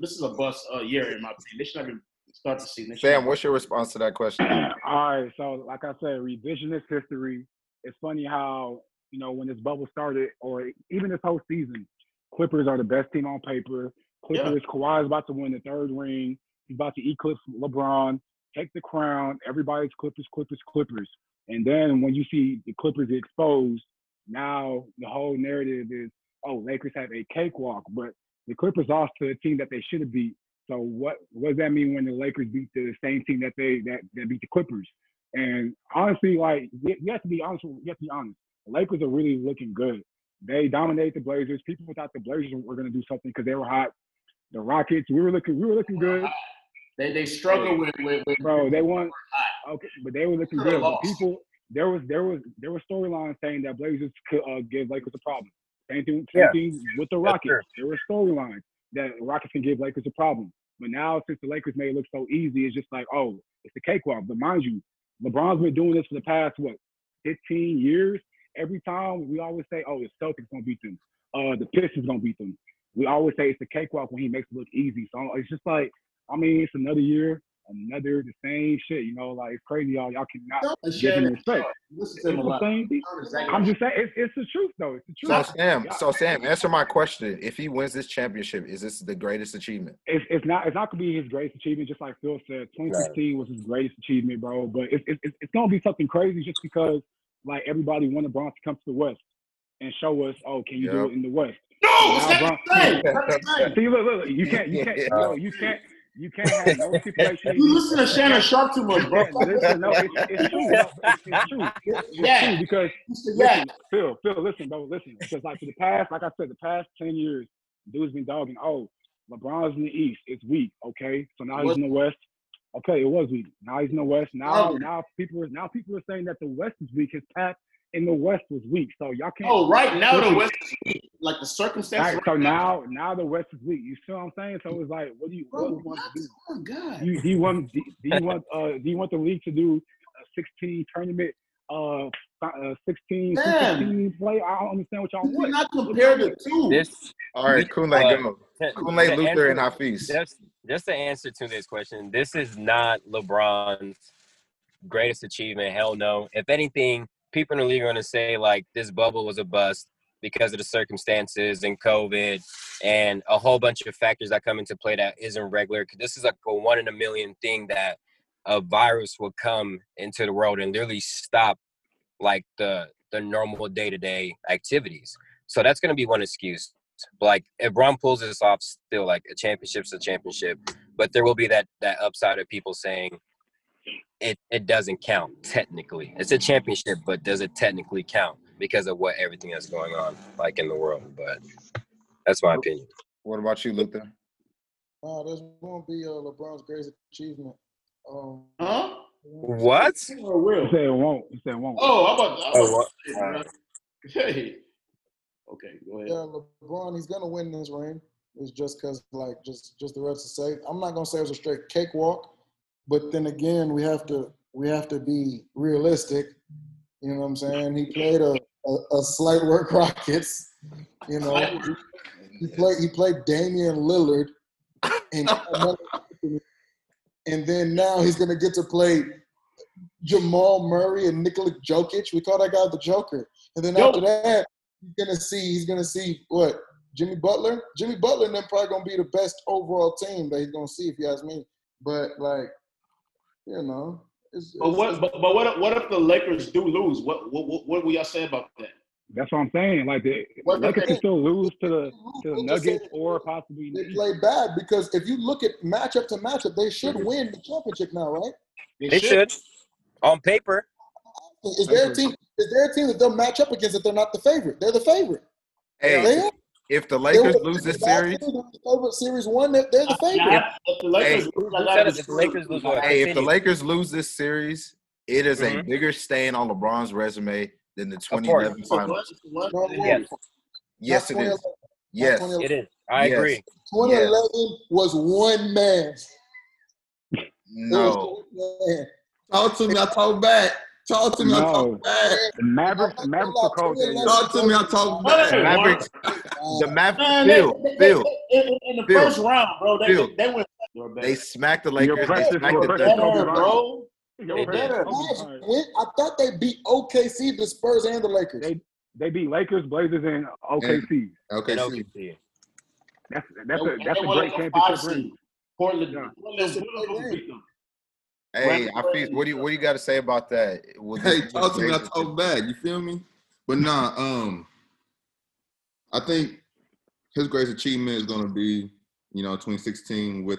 this is, a bust uh, year in my opinion. They should not even start the season. Sam, what's your response to that question? *clears throat* All right, so like I said, revisionist history. It's funny how you know when this bubble started, or even this whole season, Clippers are the best team on paper. Clippers, Kawhi's about to win the third ring. He's about to eclipse LeBron, take the crown. Everybody's Clippers, Clippers, Clippers. And then when you see the Clippers exposed, now the whole narrative is, oh, Lakers have a cakewalk, but the Clippers lost to a team that they should have beat. So what what does that mean when the Lakers beat the same team that they that, that beat the Clippers? And honestly, like you you have to be honest. You have to be honest. The Lakers are really looking good. They dominate the Blazers. People thought the Blazers were going to do something because they were hot. The Rockets, we were looking, we were looking good, They they struggle with with, with bro. They won, okay, but they were looking Could've good. People, there was there was there was storylines saying that Blazers could uh, give Lakers a problem. Same thing, same Yeah. thing with the That's Rockets. true. There were storylines that Rockets can give Lakers a problem. But now, since the Lakers made it look so easy, it's just like, oh, it's a cakewalk. But mind you, LeBron's been doing this for the past what, 15 years. Every time we always say, oh, the Celtics gonna beat them. Uh, the Pistons gonna beat them. We always say it's a cakewalk when he makes it look easy. So it's just like, I mean, it's another year, another the same shit. You know, like it's crazy, y'all. Y'all cannot give him respect. Listen It's to him the same thing. I'm just saying, it's, it's the truth though. It's the truth. So. Sam, so Sam, answer my question. If he wins this championship, is this the greatest achievement? it's, it's not it's not gonna be his greatest achievement, just like Phil said. 2016 was his greatest achievement, bro. But it's it's it's it's gonna be something crazy just because like everybody wanted Bron to come to the West and show us, oh, can you do it in the West? No, it's Now, not the same. It's not the same. See, look, look, look, you can't you can't *laughs* yo, you can't you can't have no stipulation. You listen to Shannon Sharpe too much, bro. *laughs* Listen, no, it's, it's true. No, it's, it's true. It's Yeah. true because Yeah. listen, Phil, Phil, listen, bro, listen. Because like for the past, like I said, the past ten years, dude's been dogging. Oh, LeBron's in the East, it's weak. Okay, so now he's in the West. Okay, it was weak. Now he's in the West. Now, Oh. now people are now people are saying that the West is weak. His path in the West was weak. So y'all can't. Oh, right now the West is weak. Like the circumstances. Right, so now, now the West is weak. You see what I'm saying? So it's like, what do you, what do you want to do? Oh God. Do you, do you want do do you want uh do you want the league to do a 16 tournament uh, fi- uh 16 16 play? I don't understand what y'all You want. cannot compare the two. This All right, Kunle, Uh, go. to- Kunle, to Luther, answer- and Hafiz. just just to answer to this question, this is not LeBron's greatest achievement. Hell no. If anything, people in the league are gonna say like this bubble was a bust because of the circumstances and COVID and a whole bunch of factors that come into play that isn't regular. This is like a one in a million thing that a virus will come into the world and literally stop like the the normal day to day activities. So that's gonna be one excuse. Like if Bron pulls this off, still like a championship's a championship. But there will be that that upside of people saying it it doesn't count technically. It's a championship, but does it technically count because of what everything that's going on like in the world? But that's my opinion. What about you, Luther? Nah, this won't be uh, LeBron's greatest achievement. Um, Huh? What? Or He will? said it won't. He said it won't. Oh, I'm about. I'm Oh, about what? to say, bro. *laughs* Hey. Okay, go ahead. yeah, LeBron, he's gonna win this ring. It's just cause like just just the rest to say. I'm not gonna say it was a straight cakewalk, but then again, we have to we have to be realistic. You know what I'm saying? He played a a, a slight work *laughs* Rockets. You know, he, played he played Damian Lillard, and and then now he's gonna get to play Jamal Murray and Nikola Jokic. We call that guy the Joker. And then Yo. after that, he's gonna see he's gonna see what Jimmy Butler. Jimmy Butler and then probably gonna be the best overall team that he's gonna see if you ask me. But like, you know, it's, But what? But, but what? If, what if the Lakers do lose? What? What? What, what will y'all say about that? That's what I'm saying. Like the What- Lakers can still lose to the to the We'll just say Nuggets or possibly they play bad because if you look at matchup to matchup, they should win the championship now, right? They should. On paper. Is there a team? Is there a team that they'll match up against if they're not the favorite? They're the favorite. Hey, They are. If the Lakers were- lose this series, year, they were the favorite series one. They're, they're the favorite. Now, if the Lakers Hey, lose, I who gotta said it? be If the. Lakers lose hey, if the Lakers lose this series, it is a Mhm. bigger stain on LeBron's resume than the 2011 It's finals. It's a what? No, Yes. Yes, it Not is. 2011. Yes. It is. I Yes. agree. 2011 was one man. No. was one man. Talk to me, I talk back. Talk to me, I No. talk back. The Mavericks, the Mavericks were cold that. Talk to me, I talk back. Hey, Mavericks, the Mavericks, Man, they, Phil, they, Phil, in, in the Phil. first round, bro, they, Phil. they, they went. they smacked the Your Lakers. They precious- smacked your the precious Denver. Kobe better, Bryant. bro. Yo, They Chris, better. Kobe Mavs Bryant. went- I thought they beat OKC, the Spurs, and the Lakers. They they beat Lakers, Blazers, and OKC. Okay, And. OKC. That's that's a that's a great like a five championship ring. Portland, Yeah. Portland, Portland beat them. Hey, I feel, what do you what do you got to say about that? Will Hey, talk to me, I talk back. You feel me? But nah, um, I think his greatest achievement is gonna be, you know, 2016 with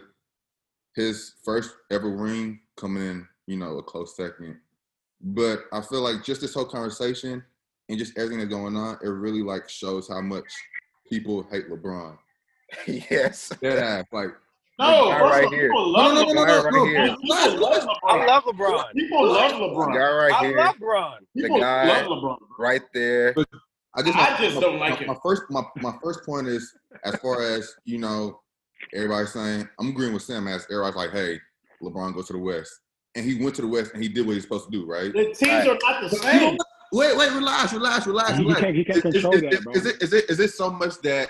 his first ever ring coming in, you know, a close second. But I feel like just this whole conversation and just everything that's going on, it really like shows how much people hate LeBron. *laughs* yes. Dead ass, like No, guy right here. people no, no, no, no, no, right no. here. People love I love LeBron. People love The LeBron. guy right I here, love LeBron. People guy- love LeBron. right there. I just, I just don't like my, it. My first, my, my first point is as far as you know, everybody's saying I'm agreeing with Sam as everybody's like, hey, LeBron go to the West, and he went to the West and he did what he's supposed to do, right? The teams Right. are not the same. Wait, wait, relax, relax, relax, He relax. can't he can't Is, is, control is, that, bro. is it is it is it so much that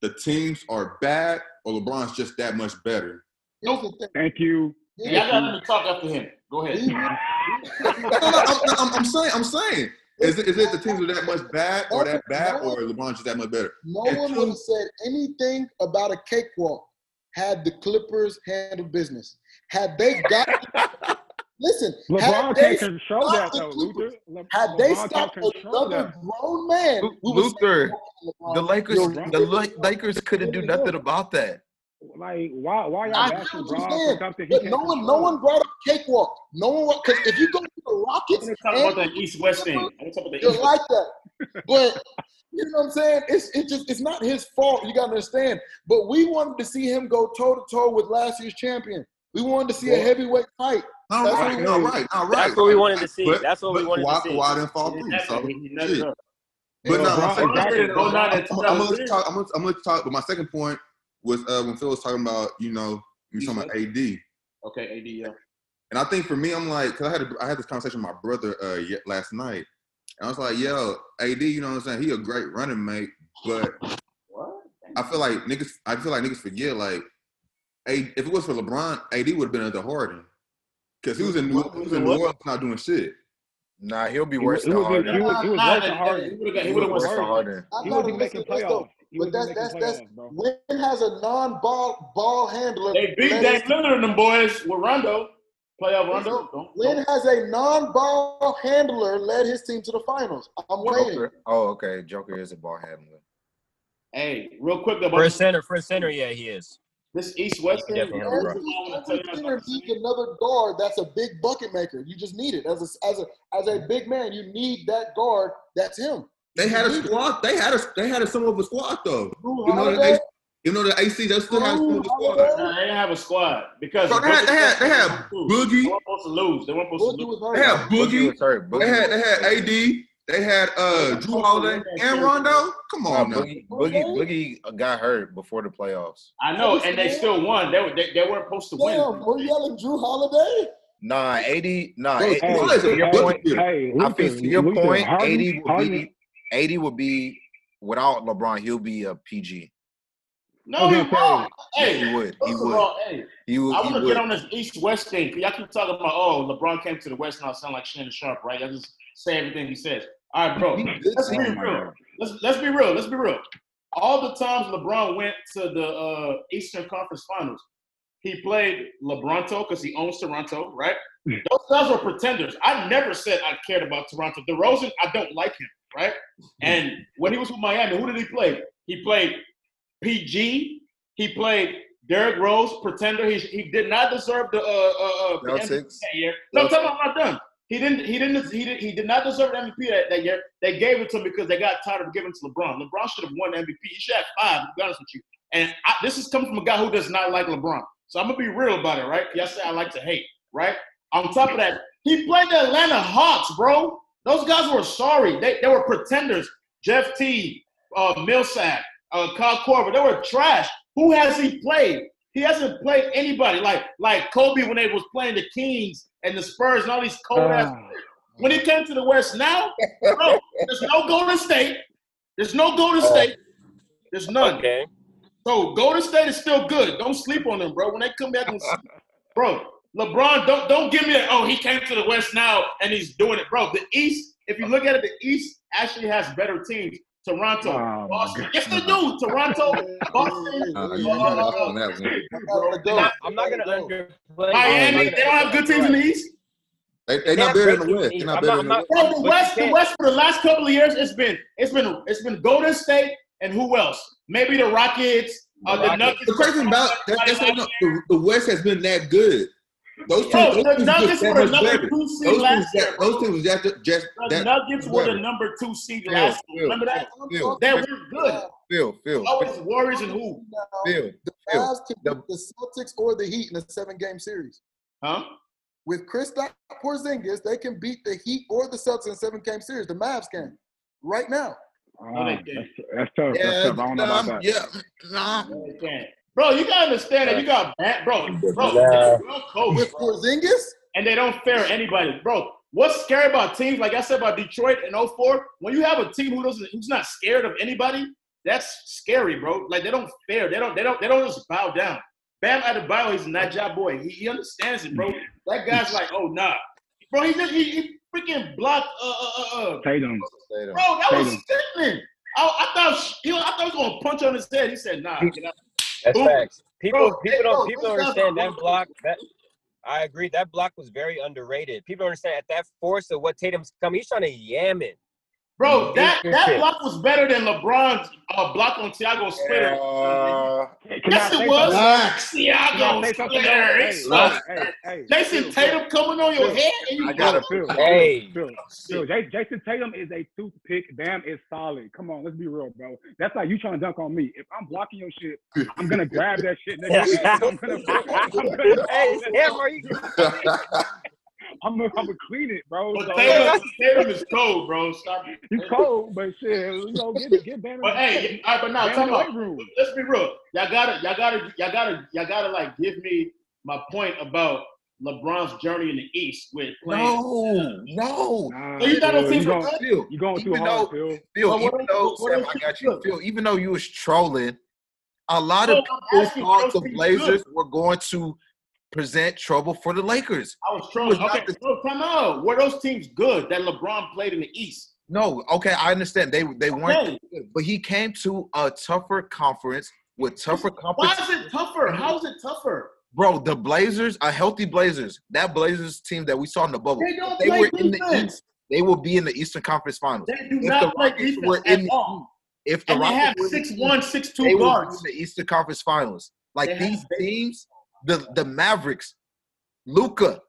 the teams are bad or LeBron's just that much better? Here's the thing. Thank you. Y'all gotta talk after him. Go ahead. No, no, I'm, I'm, I'm saying, I'm saying, is it, is it the teams are that much bad or that bad or LeBron's just that much better? No And one two- would have said anything about a cakewalk had the Clippers handled business. Had they got *laughs* listen, LeBron had they, can't control that stopped the though, Clippers, Luther. Le- had they LeBron can't stopped another that. grown man, Lu- we would say, Luther, The Lakers, you're the La- Lakers couldn't do nothing about that. Like why why y'all I get bashing what you're Bron saying, for something he But can't no one, no one brought up cakewalk. No one, because if you go to the I'm Rockets, gonna talk about that East West thing. I'm gonna talk about the you're like that. But you know what I'm saying? It's it just it's not his fault. You gotta understand. But we wanted to see him go toe to toe with last year's champion. We wanted to see a heavyweight fight. No, That's right, what no, right. That's what we wanted to see. But- That's what we wanted Kawhi, to see. Kawhi didn't fall through. So, he shit. But no, my second, exactly. in 09 and I'm, I'm, I'm gonna let you 2003. talk. I'm gonna, I'm gonna let you talk. But my second point was uh, when Phil was talking about, you know, you talking about AD, Okay, AD, yeah. And I think for me, I'm like, cause I had a, I had this conversation with my brother uh last night, and I was like, yo, AD, you know what I'm saying? He a great running mate, but What? I feel like niggas, I feel like niggas forget like, A, if it was for LeBron, AD would have been at the Harden, cause he was in New, he was in New Orleans not doing shit. Nah, he'll be He worse was- than he he Harden. was- he was Nah, working nah, hard. He would have He he would was have worse than Harden. He gotta wasn't making listen to this, though. playoffs. But that's that's that's playoffs, when has a non-ball ball handler They beat led Dame Lillard and them boys with Rondo. Playoff Rondo. Don't, when don't. has a non-ball handler led his team to the finals? I'm waiting. Oh, okay. Joker is a ball handler. Hey, real quick though, For about a center, for a center, yeah, he is. This East West thing. Definitely you have know, a this is what I wanna tell Every center needs another guard that's a big bucket maker. You just need it as a as a as a big man. You need that guard. That's him. They had a You need it. squad. They had a they had a somewhat of a squad though. Jrue You know the AC, you know the AC. They still had some of a squad. Holiday. Nah, they didn't have a squad because Bro, they had they had they had They weren't supposed to lose. They weren't supposed Boogie to lose. They hurt. had Boogie Boogie. was hurt. Boogie They had they had. AD. They had uh Jrue Holiday and Rondo. Come on now. Boogie, Boogie, Boogie got hurt before the playoffs. I know, and they still won. They, were- they, they weren't supposed to Damn, win. we're yelling Jrue Holiday. Nah, AD. Nah, Bro, A- Jrue Holiday's a to your good point, dude. Hey, I think to your Luther, point, Harden- AD will Harden- be AD will be without LeBron. He'll be a PG. No, he won't. Hey, he would. He would. all, hey, He would. I He want to get on this East-West thing. 'cause Y'all keep talking about, oh, LeBron came to the West now sound like Shannon Sharpe, right? Y'all just say everything he says. All right, bro. Let's be real. Let's let's be real. Let's be real. All the times LeBron went to the uh, Eastern Conference Finals, he played LeBronto because he owns Toronto, right? Those guys were pretenders. I never said I cared about Toronto. DeRozan, I don't like him, right? And when he was with Miami, who did he play? He played PG. He played Derrick Rose, pretender. He, he did not deserve the uh uh, uh the MVP that year. No, I'm talking about I'm not done. He didn't. He didn't. He did. He did not deserve the MVP that, that year. They gave it to him because they got tired of giving it to LeBron. LeBron should have won the MVP. He should have five. To be honest with you. And I, this is coming from a guy who does not like LeBron. So I'm gonna be real about it, right? Yes, I like to hate, right? On top of that, he played the Atlanta Hawks, bro. Those guys were sorry. They, they were pretenders. Jeff T, uh, Millsap, uh, Kyle Korver, they were trash. Who has he played? He hasn't played anybody like like Kobe when they was playing the Kings and the Spurs and all these cold ass. Ah. When he came to the West now, bro, there's no Golden State. There's no Golden State. There's none. Okay. So Golden State is still good. Don't sleep on them, bro. When they come back and *laughs* bro, LeBron, don't don't give me that. Oh, he came to the West now and he's doing it, bro. The East, if you look at it, the East actually has better teams. Toronto, Oh, Boston. God. Yes, they do. Toronto, Boston, *laughs* Uh, you got off on that one. I'm not, gonna underplay. I'm Miami. They don't have good teams in the East. They they They not have better in the West. They're not I'm better not- in the West. Bro, the West, the West for the last couple of years, it's been it's been it's been Golden State and who else? Maybe the Rockets, uh, the, The Nuggets. The crazy about that, that's not, the, the West has been that good. Those teams, Bro, those the Nuggets were the number better. two seed Those teams, last year. that, bro. those teams just just The that Nuggets were the number two seed Phil, last year. Phil, Remember that? Phil, They were good. Phil, Phil, Always Warriors and who? Phil, The Phil. The- the Celtics or the Heat in a seven-game series. Huh? With Kristaps Porzingis, they can beat the Heat or the Celtics in a seven-game series. The Mavs can right now. No, they Ah, can't. that's, that's tough. Yeah, that's tough. I don't know about that. yeah, nah. No, they can't. Bro, you gotta understand that you got bad, bro, bro, Nah. they're well coached, With bro. Porzingis, and they don't fare anybody, bro. What's scary about teams like I said about Detroit in 04? When you have a team who doesn't, who's not scared of anybody, that's scary, bro. Like they don't fare, they don't, they don't, they don't just bow down. Bam Adebayo, he's a nut job boy. He, he understands it, bro. That guy's like, oh nah, bro. He just he, he freaking blocked. Uh, uh, uh, uh. Tatum. Bro, that was Tatum. sickening. I, I thought he, I thought he was gonna punch on his head. He said, nah. get out. That's Boom. facts. People, Bro, people don't, people don't understand that block. That I agree. That block was very underrated. People don't understand at that force of what Tatum's coming. He's trying to yam it. Bro, that, that block was better than LeBron's uh, block on Thiago Splitter. Uh, Can Yes, I it was. something? Relax. Can I Thiago say something? Splitter. Hey, hey, so- hey, hey, Jayson Phil, Tatum coming on your Phil, head and you I got block it. Hey. Phil, Phil, J- Jayson Tatum is a toothpick. Bam is solid. Come on, let's be real, bro. That's like you trying to dunk on me. If I'm blocking your shit, I'm gonna grab that shit. Nigga. *laughs* I'm gonna, I'm hey, Sam, are you? *laughs* I'm gonna, I'm gonna clean it, bro. But So, Tatum, Tatum is cold, bro. Stop. he's cold, but shit, you know, get get Bam. But hey, all right, but now come on. Let's be real. Y'all gotta, y'all gotta, y'all gotta, y'all gotta like give me my point about LeBron's journey in the East with playing. no, no. Nah, So you thought Phil, those teams you were going, good? Phil, you going too Even hard, though- Phil. Phil, Well, what even though Sam, I got you. Phil, even though you was trolling, a lot No, of I'm people asking, thought the Blazers good. were going to present trouble for the Lakers. I was trolling. was Okay, the- bro, come on. Were those teams good that LeBron played in the East? No, okay, I understand they they weren't, Okay. good, but he came to a tougher conference with tougher Why is it tougher? How is it tougher? Bro, the Blazers, a healthy Blazers, that Blazers team that we saw in the bubble, They don't they were in the. East. They will be in the Eastern Conference Finals. They do If not the play Rockets defense were at in the all. If the And they Rockets have were in the six one, six two they guards. in the Eastern Conference Finals. Like They these teams, the the Mavericks, Luka,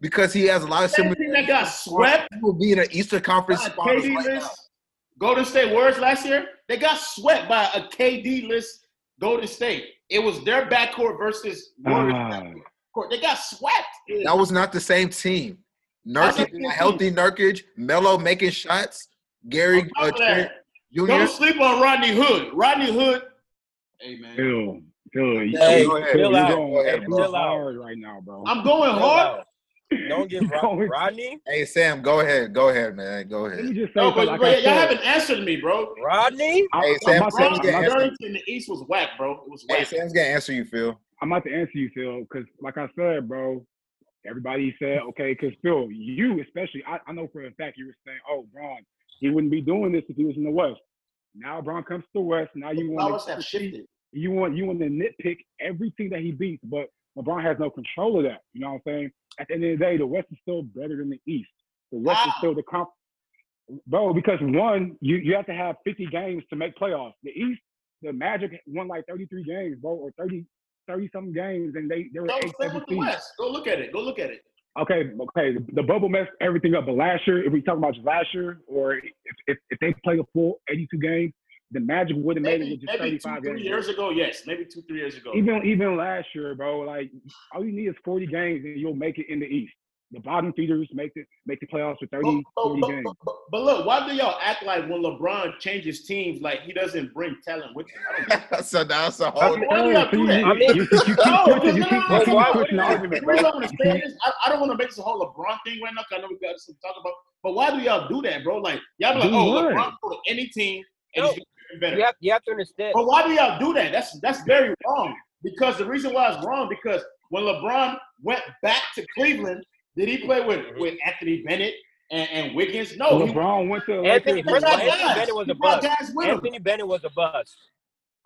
because he has a lot of That similar. that got swept will be in the Eastern Conference by KD right now. list. Golden State Warriors last year, they got swept by a KD list Golden State. It was their backcourt versus Warriors backcourt. They got swept. That was not the same team. Nurkic, the same healthy Nurkic, Melo making shots, Gary On uh, Trent Jr. Don't sleep on Rodney Hood. Rodney Hood. Hey man, Phil, Phil, you- Hey, Phil, chill out. going Go ahead, too bro. right now, bro. I'm going Chill hard. out. Don't get *laughs* Rod- Going- Rodney. Hey Sam, go ahead, go ahead, man, go Let me ahead. just say, No, but, like but y'all said, haven't answered me, bro. Rodney. I'm, Hey, Sam, about Sam, to, I'm get about to- Journey in the East was whack, bro. It was Hey. Sam's gonna answer you, Phil. I'm about to answer you, Phil, because like I said, bro, everybody said, okay, because Phil, you especially, I, I know for a fact you were saying, oh, Bron, he wouldn't be doing this if he was in the West. Now Bron comes to the West. Now you Flowers want have shifted. You want you want to nitpick everything that he beats, but LeBron has no control of that. You know what I'm saying? At the end of the day, the West is still better than the East. The West is still the comp. Bro, because one, you, you have to have 50 games to make playoffs. The East, the Magic won like 33 games, bro, or 30, 30 something games, and they they were eight, with the. West. Go look at it. Go look at it. Okay, okay. The bubble messed everything up. But last year, if we talk about last year, or if, if, if they play a full 82 games, the Magic would have made it with just maybe two, 35 three games. years ago, yes. Maybe two, three years ago. Even even last year, bro, like all you need is 40 games and you'll make it in the East. The bottom feeders make it make the playoffs for 30, But, but, 40 but, games. but, but, but look, why do y'all act like when LeBron changes teams, like he doesn't bring talent with him? I don't *laughs* so that's a I whole. mean, why do y'all do that? I mean- you, you, you keep No, you no, keep, no, you no, keep why- the The argument, bro. I to say this, I, I don't want to make this a whole LeBron thing right now because I know we got some to talk about. But why do y'all do that, bro? Like y'all be like, Do oh, what? LeBron go to any team and No. He's better. You have you have to understand. But why do y'all do that? That's that's very wrong. Because the reason why it's wrong because when LeBron went back to Cleveland, did he play with, mm-hmm. with Anthony Bennett and, and Wiggins? No, he LeBron went to Anthony, Lakers. first of all, Anthony. Bennett was a brought bust. guys him. Anthony Bennett was a bust.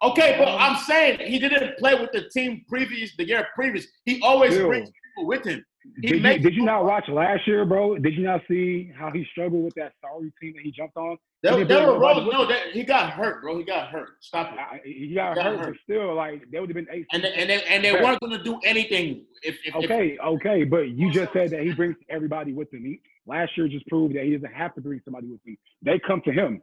Okay, but I'm saying he didn't play with the team previous the year previous. He always Still. brings people with him. He Did you, did you not watch last year, bro? Did you not see how he struggled with that sorry team that he jumped on? They, He they didn't were rolling. No, that, he got hurt, bro. He got hurt. Stop it. I- He got Got hurt, hurt. but still, like they would have been eight. And they, and they, and they Fair. weren't going to do anything if, if, if Okay, okay, but you just said that he brings everybody with him. He, last year just proved that he doesn't have to bring somebody with him. They come to him.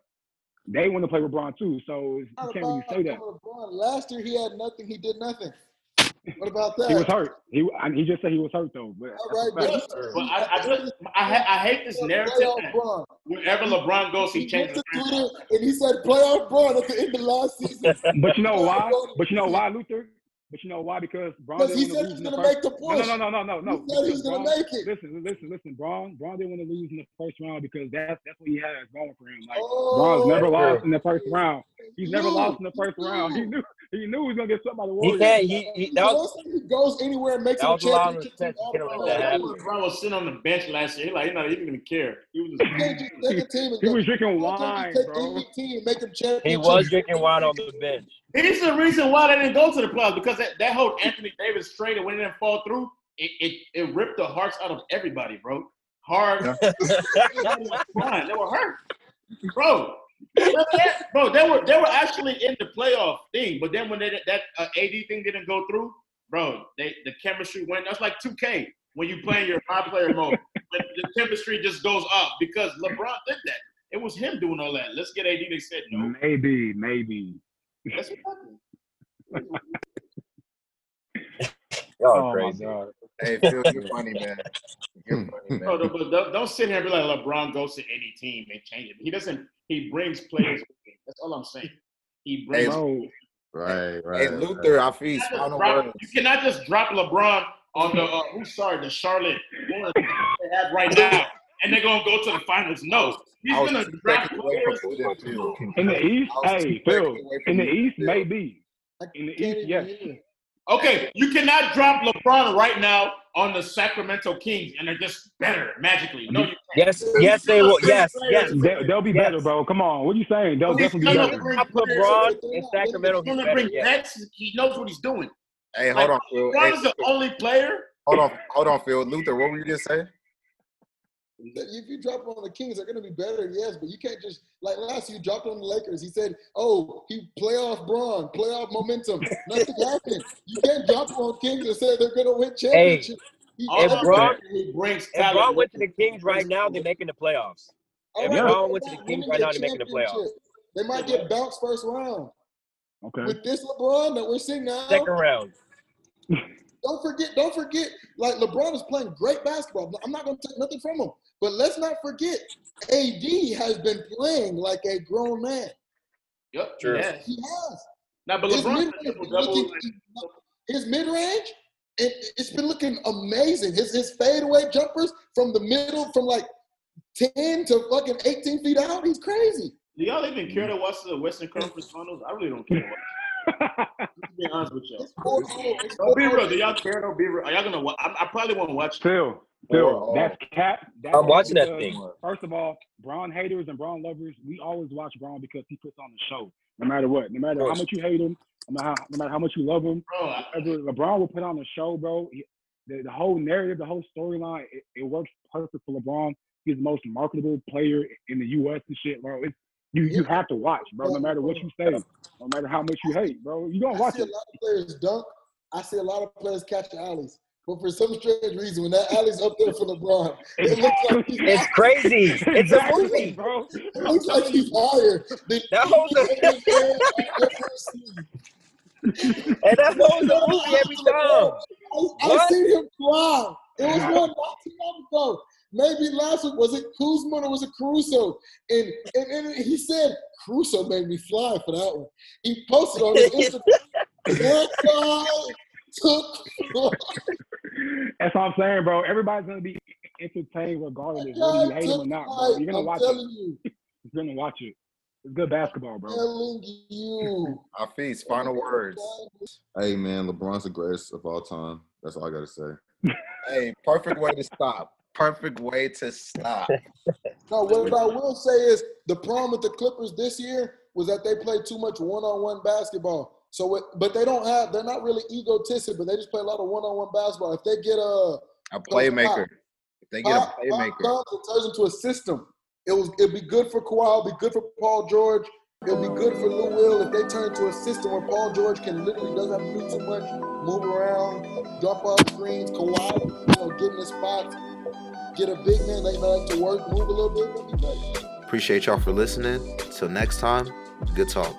They want to play with Bron too, so you can't really say that. LeBron. Last year he had nothing. He did nothing. What about that? *laughs* He was hurt. He and he just said he was hurt though. But All right, that's a fact. but But I, I, just, I, ha- I hate this narrative Playoff that wherever LeBron goes, he He went changes. to Twitter and he said playoff Bron at the end of last season *laughs* But you know why? *laughs* But you know why, Luther? But you know why? Because Bron because he didn't want said to he lose was in the going to first. make the No, push. no, no, no, no, no, no. He said he was going to Bron- make it. Listen, listen, listen. Bron, Bron didn't want to lose in the first round because that's that's what he has going for him. Like Oh, Bron's never lost in the first round. He's never knew. lost in the first He round. He knew. knew he knew he was gonna get something by the He Warriors. can't. He, he that was he goes anywhere and makes that it a was a championship team, respect to all get him the let that LeBron was sitting on the bench last year. He like, he's not even going to care. He was You just, can't just take a team and He was drinking wine, just take bro. any team and make them championship. he was drinking wine on the bench. He's the reason why they didn't go to the playoffs because that, that whole Anthony Davis trade and when it didn't fall through, it, it, it ripped the hearts out of everybody, bro. Hard. *laughs* Fine, they were hurt, bro. Remember that? Bro, they were they were actually in the playoff thing, but then when they, that uh, AD thing didn't go through, bro, they the chemistry went. That's like 2K when you play in your high player mode. When the chemistry just goes up because LeBron did that. It was him doing all that. Let's get AD. They said no. Maybe, maybe. That's what happened. Y'all Oh my god. Hey, Phil, you're funny, man. *laughs* You're funny, man. no, but don't, don't sit here and be like LeBron goes to any team and change it. He doesn't. He brings players. with him. That's all I'm saying. He brings. Bro, Right, right. Hey, Luther, I feel You cannot final just drop- words. you cannot just drop LeBron on the uh, who's sorry the Charlotte they have right *laughs* now, and they're gonna go to the finals. No, he's gonna two draft seconds away players. from Luther, too. in the East, I was two hey, Phil. seconds away from In the East, maybe. In the East, yes. hear. Okay, you cannot drop LeBron right now on the Sacramento Kings, and they're just better magically. No, you can't. Yes, yes, they will. Yes, yes. They, they'll be Yes. better, bro. Come on. What are you saying? They'll He's definitely be better. bring Top. LeBron in Sacramento. He's He's gonna better. bring Yeah. He knows what he's doing. Hey, hold on, Phil. LeBron Hey, is the only player. hold on, hold on, Phil. Luther, what were you just saying? That If you drop on the Kings, they're going to be better, yes, but you can't just like last year you dropped on the Lakers. He said, "Oh, he playoff Bron, playoff momentum." *laughs* Nothing happened. You can't drop on Kings and say they're going to win championship. He- All If I'm Bron- he brings If talent. Oh, Bron went to the. Kings right now, they're making the playoffs. All If right, Bron went to they're the Kings right now, they're making the playoffs. They might get bounced first round. Okay. With this LeBron that we're seeing now, Second round. don't forget, don't forget, like LeBron is playing great basketball. I'm not going to take nothing from him, but let's not forget, AD has been playing like a grown man. Yep, True. yeah. He has. Now, but His LeBron mid-range triple been double. looking- his mid range, it, it's been looking amazing. His his fadeaway jumpers from the middle, from like ten to fucking eighteen feet out, he's crazy. Do y'all even care to watch the Western Conference Finals? I really don't care. To watch. *laughs* Be honest with y'all. It's four it's Don't oh, be real. Do y'all care? Don't be real. Are y'all gonna? Watch? I, I probably won't watch. it. Phil, Phil, that's uh, cap. That's I'm watching that thing. First of all, Bron haters and Bron lovers, we always watch Bron because he puts on the show, no matter what. No matter how much you hate him, no matter how, no matter how much you love him, Bro, LeBron will put on the show, bro. he- The, the whole narrative, the whole storyline, it, it works perfect for LeBron. He's the most marketable player in the U.S. and shit, bro. It's, you you have to watch, bro. No matter what you say, no matter how much you hate, bro. You gonna watch I watch see a lot of players dunk. I see a lot of players catch the alleys. But for some strange reason, when that alley's up there for LeBron, it looks like he's, It's crazy. It's a Exactly, movie. bro. it looks like he's higher than That whole *laughs* and that whole the movie every time. I, I What? seen him fly. It was one not too long ago. Maybe last week was it Kuzma or was it Caruso? And, and and he said Caruso made me fly for that one. He posted on his Instagram. *laughs* that guy took That's what I'm saying, bro. Everybody's gonna be entertained regardless, whether you hate him or not, bro. You're gonna I'm watch it. telling you, *laughs* You're gonna watch it. It's good basketball, bro. telling you. *laughs* Hafiz, final words. Hey man, LeBron's the greatest of all time. That's all I gotta say. *laughs* Hey, perfect way to stop. Perfect way to stop. No, what I will say is the problem with the Clippers this year was that they played too much one-on-one basketball. So, what, but they don't have. They're not really egotistic, but they just play a lot of one-on-one basketball. If they get a A playmaker. If they get a Pop- Pop playmaker. comes and turns into a system. It was. It'd be good for Kawhi. It'd be good for Paul George. It'll be good for Lou Will if they turn into a system where Paul George can literally doesn't have to do too much, move around, drop off screens. Kawhi, you know, get in the spots, get a big man they like to work, move a little bit. That'd be great. Appreciate y'all for listening. Till next time, good talk.